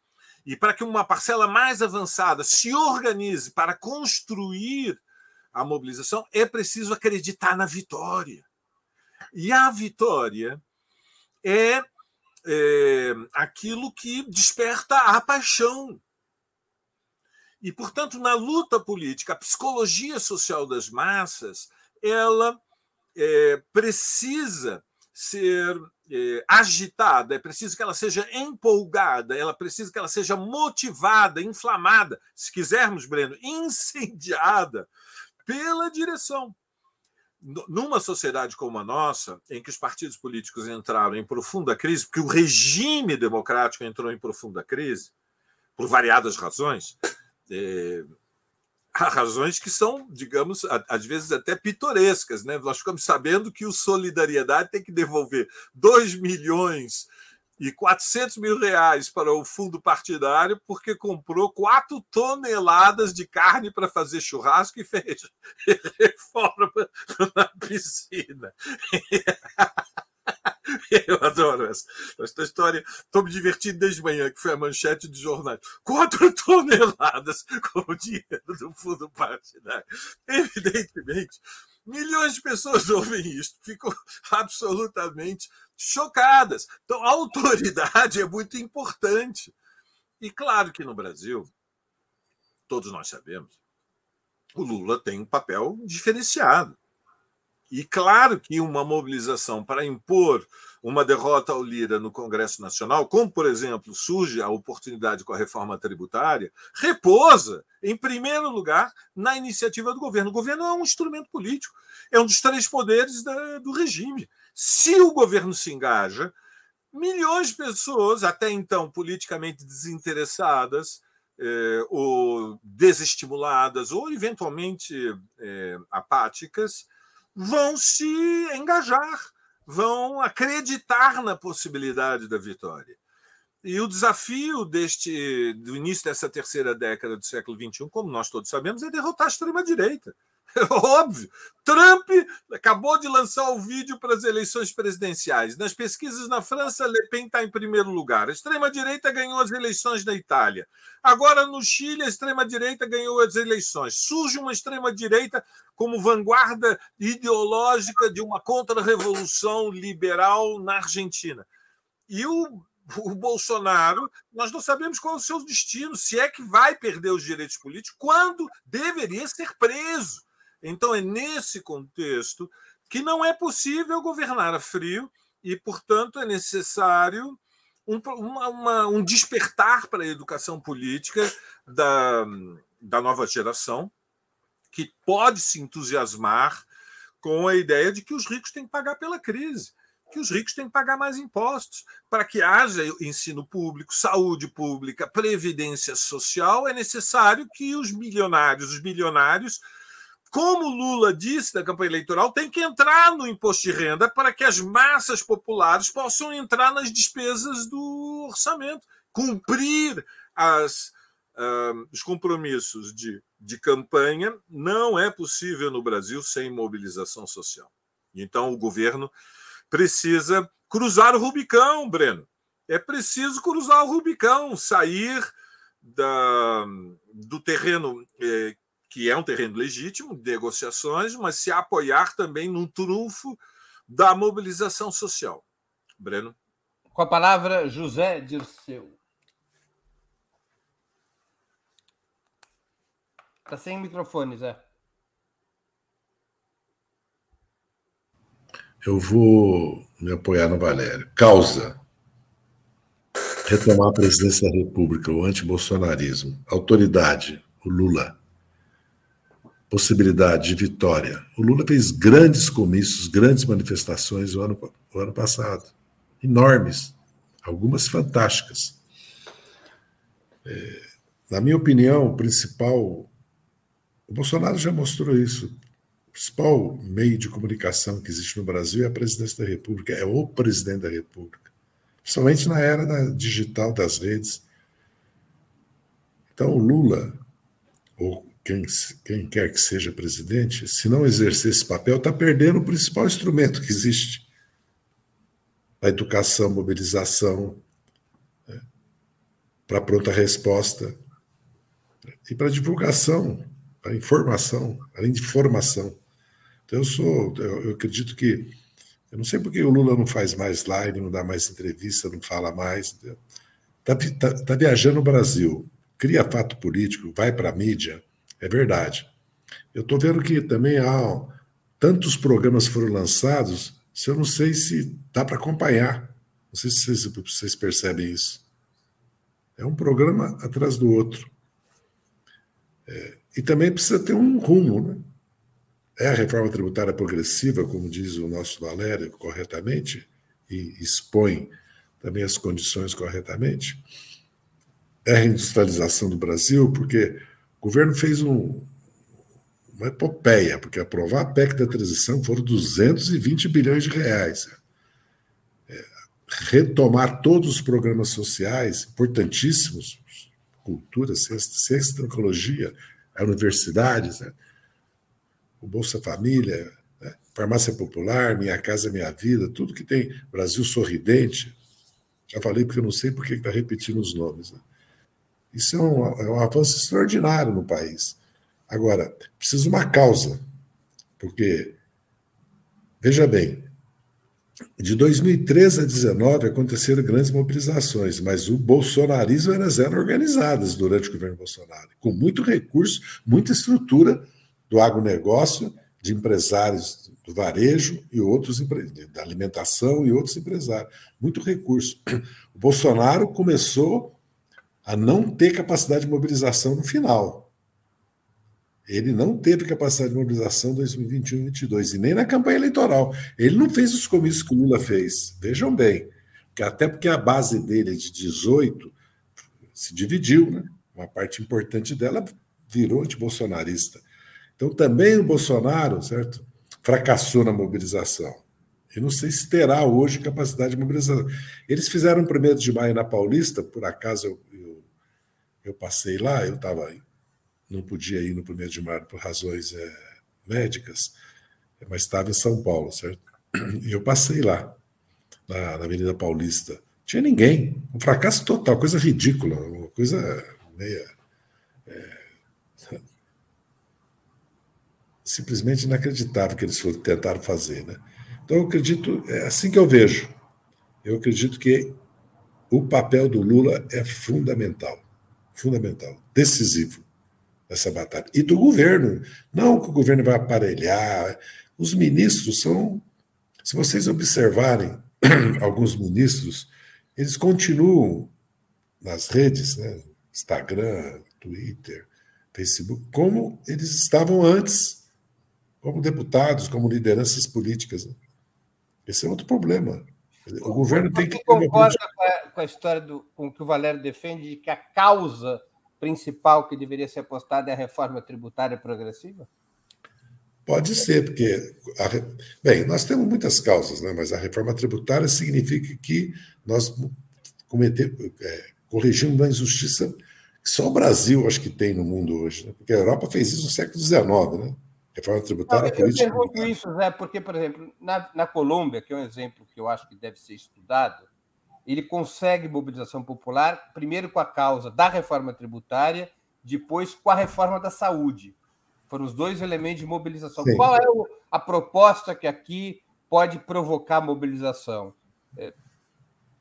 e para que uma parcela mais avançada se organize para construir a mobilização, é preciso acreditar na vitória. E a vitória é, é aquilo que desperta a paixão. E, portanto, na luta política, a psicologia social das massas, ela é, precisa ser é, agitada, é preciso que ela seja empolgada, ela precisa que ela seja motivada, inflamada, se quisermos, Breno, incendiada pela direção. Numa sociedade como a nossa, em que os partidos políticos entraram em profunda crise, porque o regime democrático entrou em profunda crise, por variadas razões, é, há razões que são, digamos, às vezes até pitorescas. Né? Nós ficamos sabendo que o Solidariedade tem que devolver 2 milhões e 400 mil reais para o fundo partidário porque comprou 4 toneladas de carne para fazer churrasco e fez reforma na piscina. Eu adoro essa, essa história. Estou me divertindo desde manhã, que foi a manchete de jornais. Quatro toneladas com o dinheiro do fundo partidário. Evidentemente, milhões de pessoas ouvem isso, ficam absolutamente chocadas. Então, a autoridade é muito importante. E claro que no Brasil, todos nós sabemos, o Lula tem um papel diferenciado. E claro que uma mobilização para impor uma derrota ao Lira no Congresso Nacional, como, por exemplo, surge a oportunidade com a reforma tributária, repousa, em primeiro lugar, na iniciativa do governo. O governo é um instrumento político, é um dos três poderes da, do regime. Se o governo se engaja, milhões de pessoas, até então politicamente desinteressadas, eh, ou desestimuladas, ou eventualmente eh, apáticas, vão se engajar vão acreditar na possibilidade da vitória. E o desafio deste do início dessa terceira década do século XXI, como nós todos sabemos, é derrotar a extrema-direita. Óbvio. Trump acabou de lançar o vídeo para as eleições presidenciais. Nas pesquisas na França, Le Pen está em primeiro lugar. A extrema-direita ganhou as eleições na Itália. Agora, no Chile, a extrema-direita ganhou as eleições. Surge uma extrema-direita como vanguarda ideológica de uma contra-revolução liberal na Argentina. E o o Bolsonaro, nós não sabemos qual é o seu destino, se é que vai perder os direitos políticos, quando deveria ser preso. Então, é nesse contexto que não é possível governar a frio e, portanto, é necessário um, uma, uma, um despertar para a educação política da, da nova geração, que pode se entusiasmar com a ideia de que os ricos têm que pagar pela crise, que os ricos têm que pagar mais impostos. Para que haja ensino público, saúde pública, previdência social, é necessário que os milionários, os bilionários, como Lula disse na campanha eleitoral, tem que entrar no imposto de renda para que as massas populares possam entrar nas despesas do orçamento, cumprir as, uh, os compromissos de, de campanha. Não é possível no Brasil sem mobilização social. Então, o governo precisa cruzar o Rubicão, Breno. É preciso cruzar o Rubicão, sair da, do terreno eh, que é um terreno legítimo de negociações, mas se apoiar também num trunfo da mobilização social. Breno.
Com a palavra, José Dirceu. Está sem microfone, Zé.
Eu vou me apoiar no Valério. Causa. Retomar a presidência da República, o antibolsonarismo. Autoridade, o Lula possibilidade de vitória. O Lula fez grandes comícios, grandes manifestações o ano, o ano passado, enormes, algumas fantásticas. É, na minha opinião, o principal. O Bolsonaro já mostrou isso. O principal meio de comunicação que existe no Brasil é a presidência da República, é o presidente da República. Principalmente na era da digital das redes. Então, o Lula, ou quem, quem quer que seja presidente, se não exercer esse papel, está perdendo o principal instrumento que existe. A educação, mobilização, né, para pronta resposta e para divulgação, para informação, além de formação. Então, eu sou, eu, eu acredito que, eu não sei por que o Lula não faz mais live, não dá mais entrevista, não fala mais. Está tá, tá viajando o Brasil, cria fato político, vai para a mídia, é verdade. Eu estou vendo que também há tantos programas foram lançados, se eu não sei se dá para acompanhar. Não sei se vocês, percebem isso. É um programa atrás do outro. É, e também precisa ter um rumo. Né? É a reforma tributária progressiva, como diz o nosso Valério corretamente, e expõe também as condições corretamente. É a reindustrialização do Brasil, porque o governo fez um, uma epopeia, porque aprovar a PEC da transição foram 220 bilhões de reais. É, retomar todos os programas sociais importantíssimos, cultura, ciência, tecnologia, universidades, né? o Bolsa Família, né? farmácia popular, Minha Casa Minha Vida, tudo que tem Brasil Sorridente. Já falei porque eu não sei por que está repetindo os nomes. Né? Isso é um, é um avanço extraordinário no país. Agora, precisa uma causa, porque, veja bem, de 2013 a 2019 aconteceram grandes mobilizações, mas o bolsonarismo elas eram organizadas durante o governo Bolsonaro, com muito recurso, muita estrutura do agronegócio, de empresários do varejo e outros da alimentação e outros empresários. Muito recurso. O Bolsonaro começou a não ter capacidade de mobilização no final. Ele não teve capacidade de mobilização em 2021 e 2022, e nem na campanha eleitoral. Ele não fez os comícios que o Lula fez. Vejam bem, até porque a base dele é de 18 se dividiu, né? Uma parte importante dela virou antibolsonarista. Então também o Bolsonaro, certo? Fracassou na mobilização. Eu não sei se terá hoje capacidade de mobilização. Eles fizeram o primeiro de maio na Paulista, por acaso eu, eu, passei lá, eu estava não podia ir no primeiro de maio por razões é, médicas, mas estava em São Paulo, certo? E eu passei lá, na, na Avenida Paulista. Tinha ninguém. Um fracasso total, coisa ridícula, uma coisa meia. É, simplesmente inacreditável que eles tentaram fazer. Né? Então, eu acredito, é assim que eu vejo. Eu acredito que o papel do Lula é fundamental, fundamental, decisivo nessa batalha. E do governo. Não que o governo vai aparelhar. Os ministros são. Se vocês observarem, alguns ministros, eles continuam nas redes, né? Instagram, Twitter, Facebook, como eles estavam antes, como deputados, como lideranças políticas. Né? Esse é outro problema. O governo tem que. Você
concorda com a, com a história do, com que o Valério defende de que a causa principal que deveria ser apostada é a reforma tributária progressiva?
Pode ser, porque. A, bem, nós temos muitas causas, né? mas a reforma tributária significa que nós cometemos, é, corrigimos uma injustiça que só o Brasil acho que tem no mundo hoje, né? porque a Europa fez isso no século XIX, né? Reforma tributária
Não, política. Eu pergunto isso, Zé, porque, por exemplo, na, na Colômbia, que é um exemplo que eu acho que deve ser estudado, ele consegue mobilização popular, primeiro com a causa da reforma tributária, depois com a reforma da saúde. Foram os dois elementos de mobilização. Sim. Qual é a proposta que aqui pode provocar mobilização? É,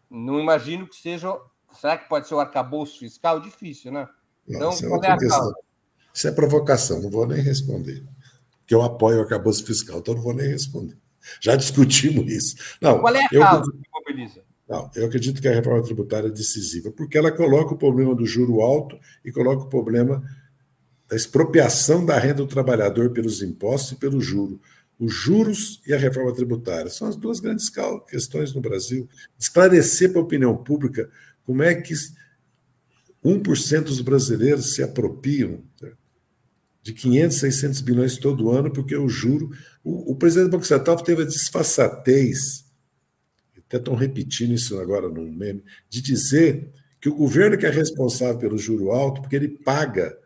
não imagino que seja. Será que pode ser o arcabouço fiscal? Difícil, né?
Não, então, é qual é a causa? Isso é provocação, não vou nem responder. Porque eu apoio o arcabouço fiscal, então não vou nem responder. Já discutimos isso. Não,
qual é a causa eu... que mobiliza?
Não, eu acredito que a reforma tributária é decisiva, porque ela coloca o problema do juro alto e coloca o problema da expropriação da renda do trabalhador pelos impostos e pelo juro. Os juros e a reforma tributária são as duas grandes questões no Brasil. Esclarecer para a opinião pública como é que 1% dos brasileiros se apropriam né, de 500, 600 bilhões todo ano, porque o juro. O, o presidente do Banco Central teve a disfarçatez, até estão repetindo isso agora no meme, de dizer que o governo que é responsável pelo juro alto, porque ele paga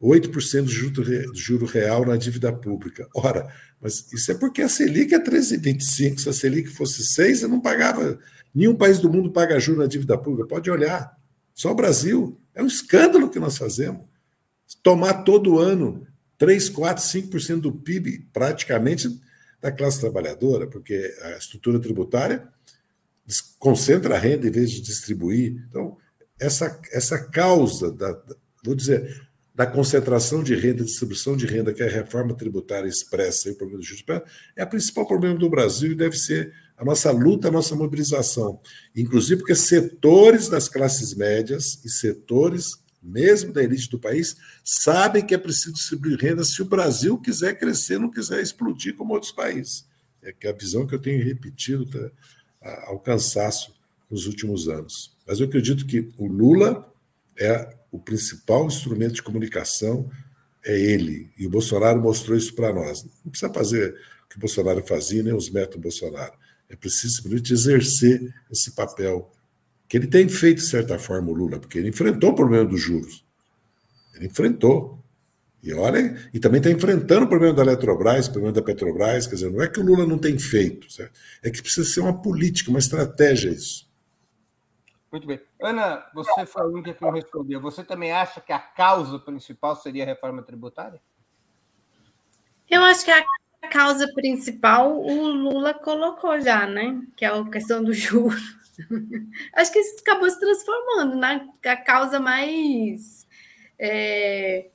8% de juro, juro real na dívida pública. Ora, mas isso é porque a Selic é 13,25. Se a Selic fosse 6, eu não pagava. Nenhum país do mundo paga juro na dívida pública. Pode olhar. Só o Brasil. É um escândalo que nós fazemos. Tomar todo ano 3, 4, 5% do PIB, praticamente, da classe trabalhadora, porque a estrutura tributária concentra a renda em vez de distribuir. Então, essa, essa causa da, vou dizer, da concentração de renda, distribuição de renda que a reforma tributária expressa e o problema do juros é o principal problema do Brasil e deve ser a nossa luta, a nossa mobilização. Inclusive porque setores das classes médias e setores mesmo da elite do país sabem que é preciso distribuir renda se o Brasil quiser crescer, não quiser explodir como outros países. É que a visão que eu tenho repetido tá, ao cansaço nos últimos anos. Mas eu acredito que o Lula é o principal instrumento de comunicação é ele. E o Bolsonaro mostrou isso para nós. Não precisa fazer o que o Bolsonaro fazia, nem os métodos Bolsonaro. É preciso simplesmente exercer esse papel, que ele tem feito, de certa forma, o Lula, porque ele enfrentou o problema dos juros. Ele enfrentou. E olha, e também está enfrentando o problema da Eletrobras, o problema da Petrobras. Quer dizer, não é que o Lula não tem feito, certo? é que precisa ser uma política, uma estratégia isso.
Muito bem. Ana, você foi a única que não respondeu. Você também acha que a causa principal seria a reforma tributária?
Eu acho que a causa principal o Lula colocou já, né? Que é a questão do juro. Acho que isso acabou se transformando na causa mais é,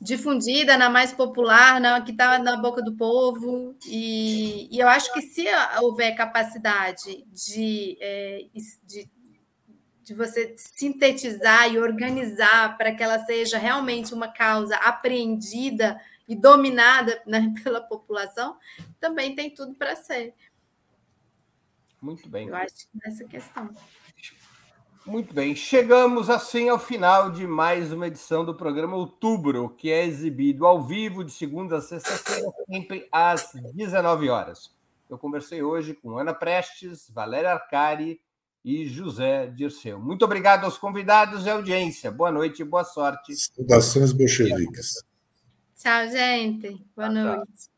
difundida, na mais popular, na que está na boca do povo. E, e, eu acho que se houver capacidade de, é, de, de você sintetizar e organizar para que ela seja realmente uma causa apreendida e dominada né, pela população, também tem tudo para ser.
Muito bem.
Eu acho que nessa questão.
Muito bem, chegamos assim ao final de mais uma edição do programa Outubro, que é exibido ao vivo de segunda a sexta-feira, sempre às 19 horas. Eu conversei hoje com Ana Prestes, Valéria Arcari e José Dirceu. Muito obrigado aos convidados e audiência. Boa noite e boa sorte.
Saudações bolcheviques.
Tchau, gente. Boa noite.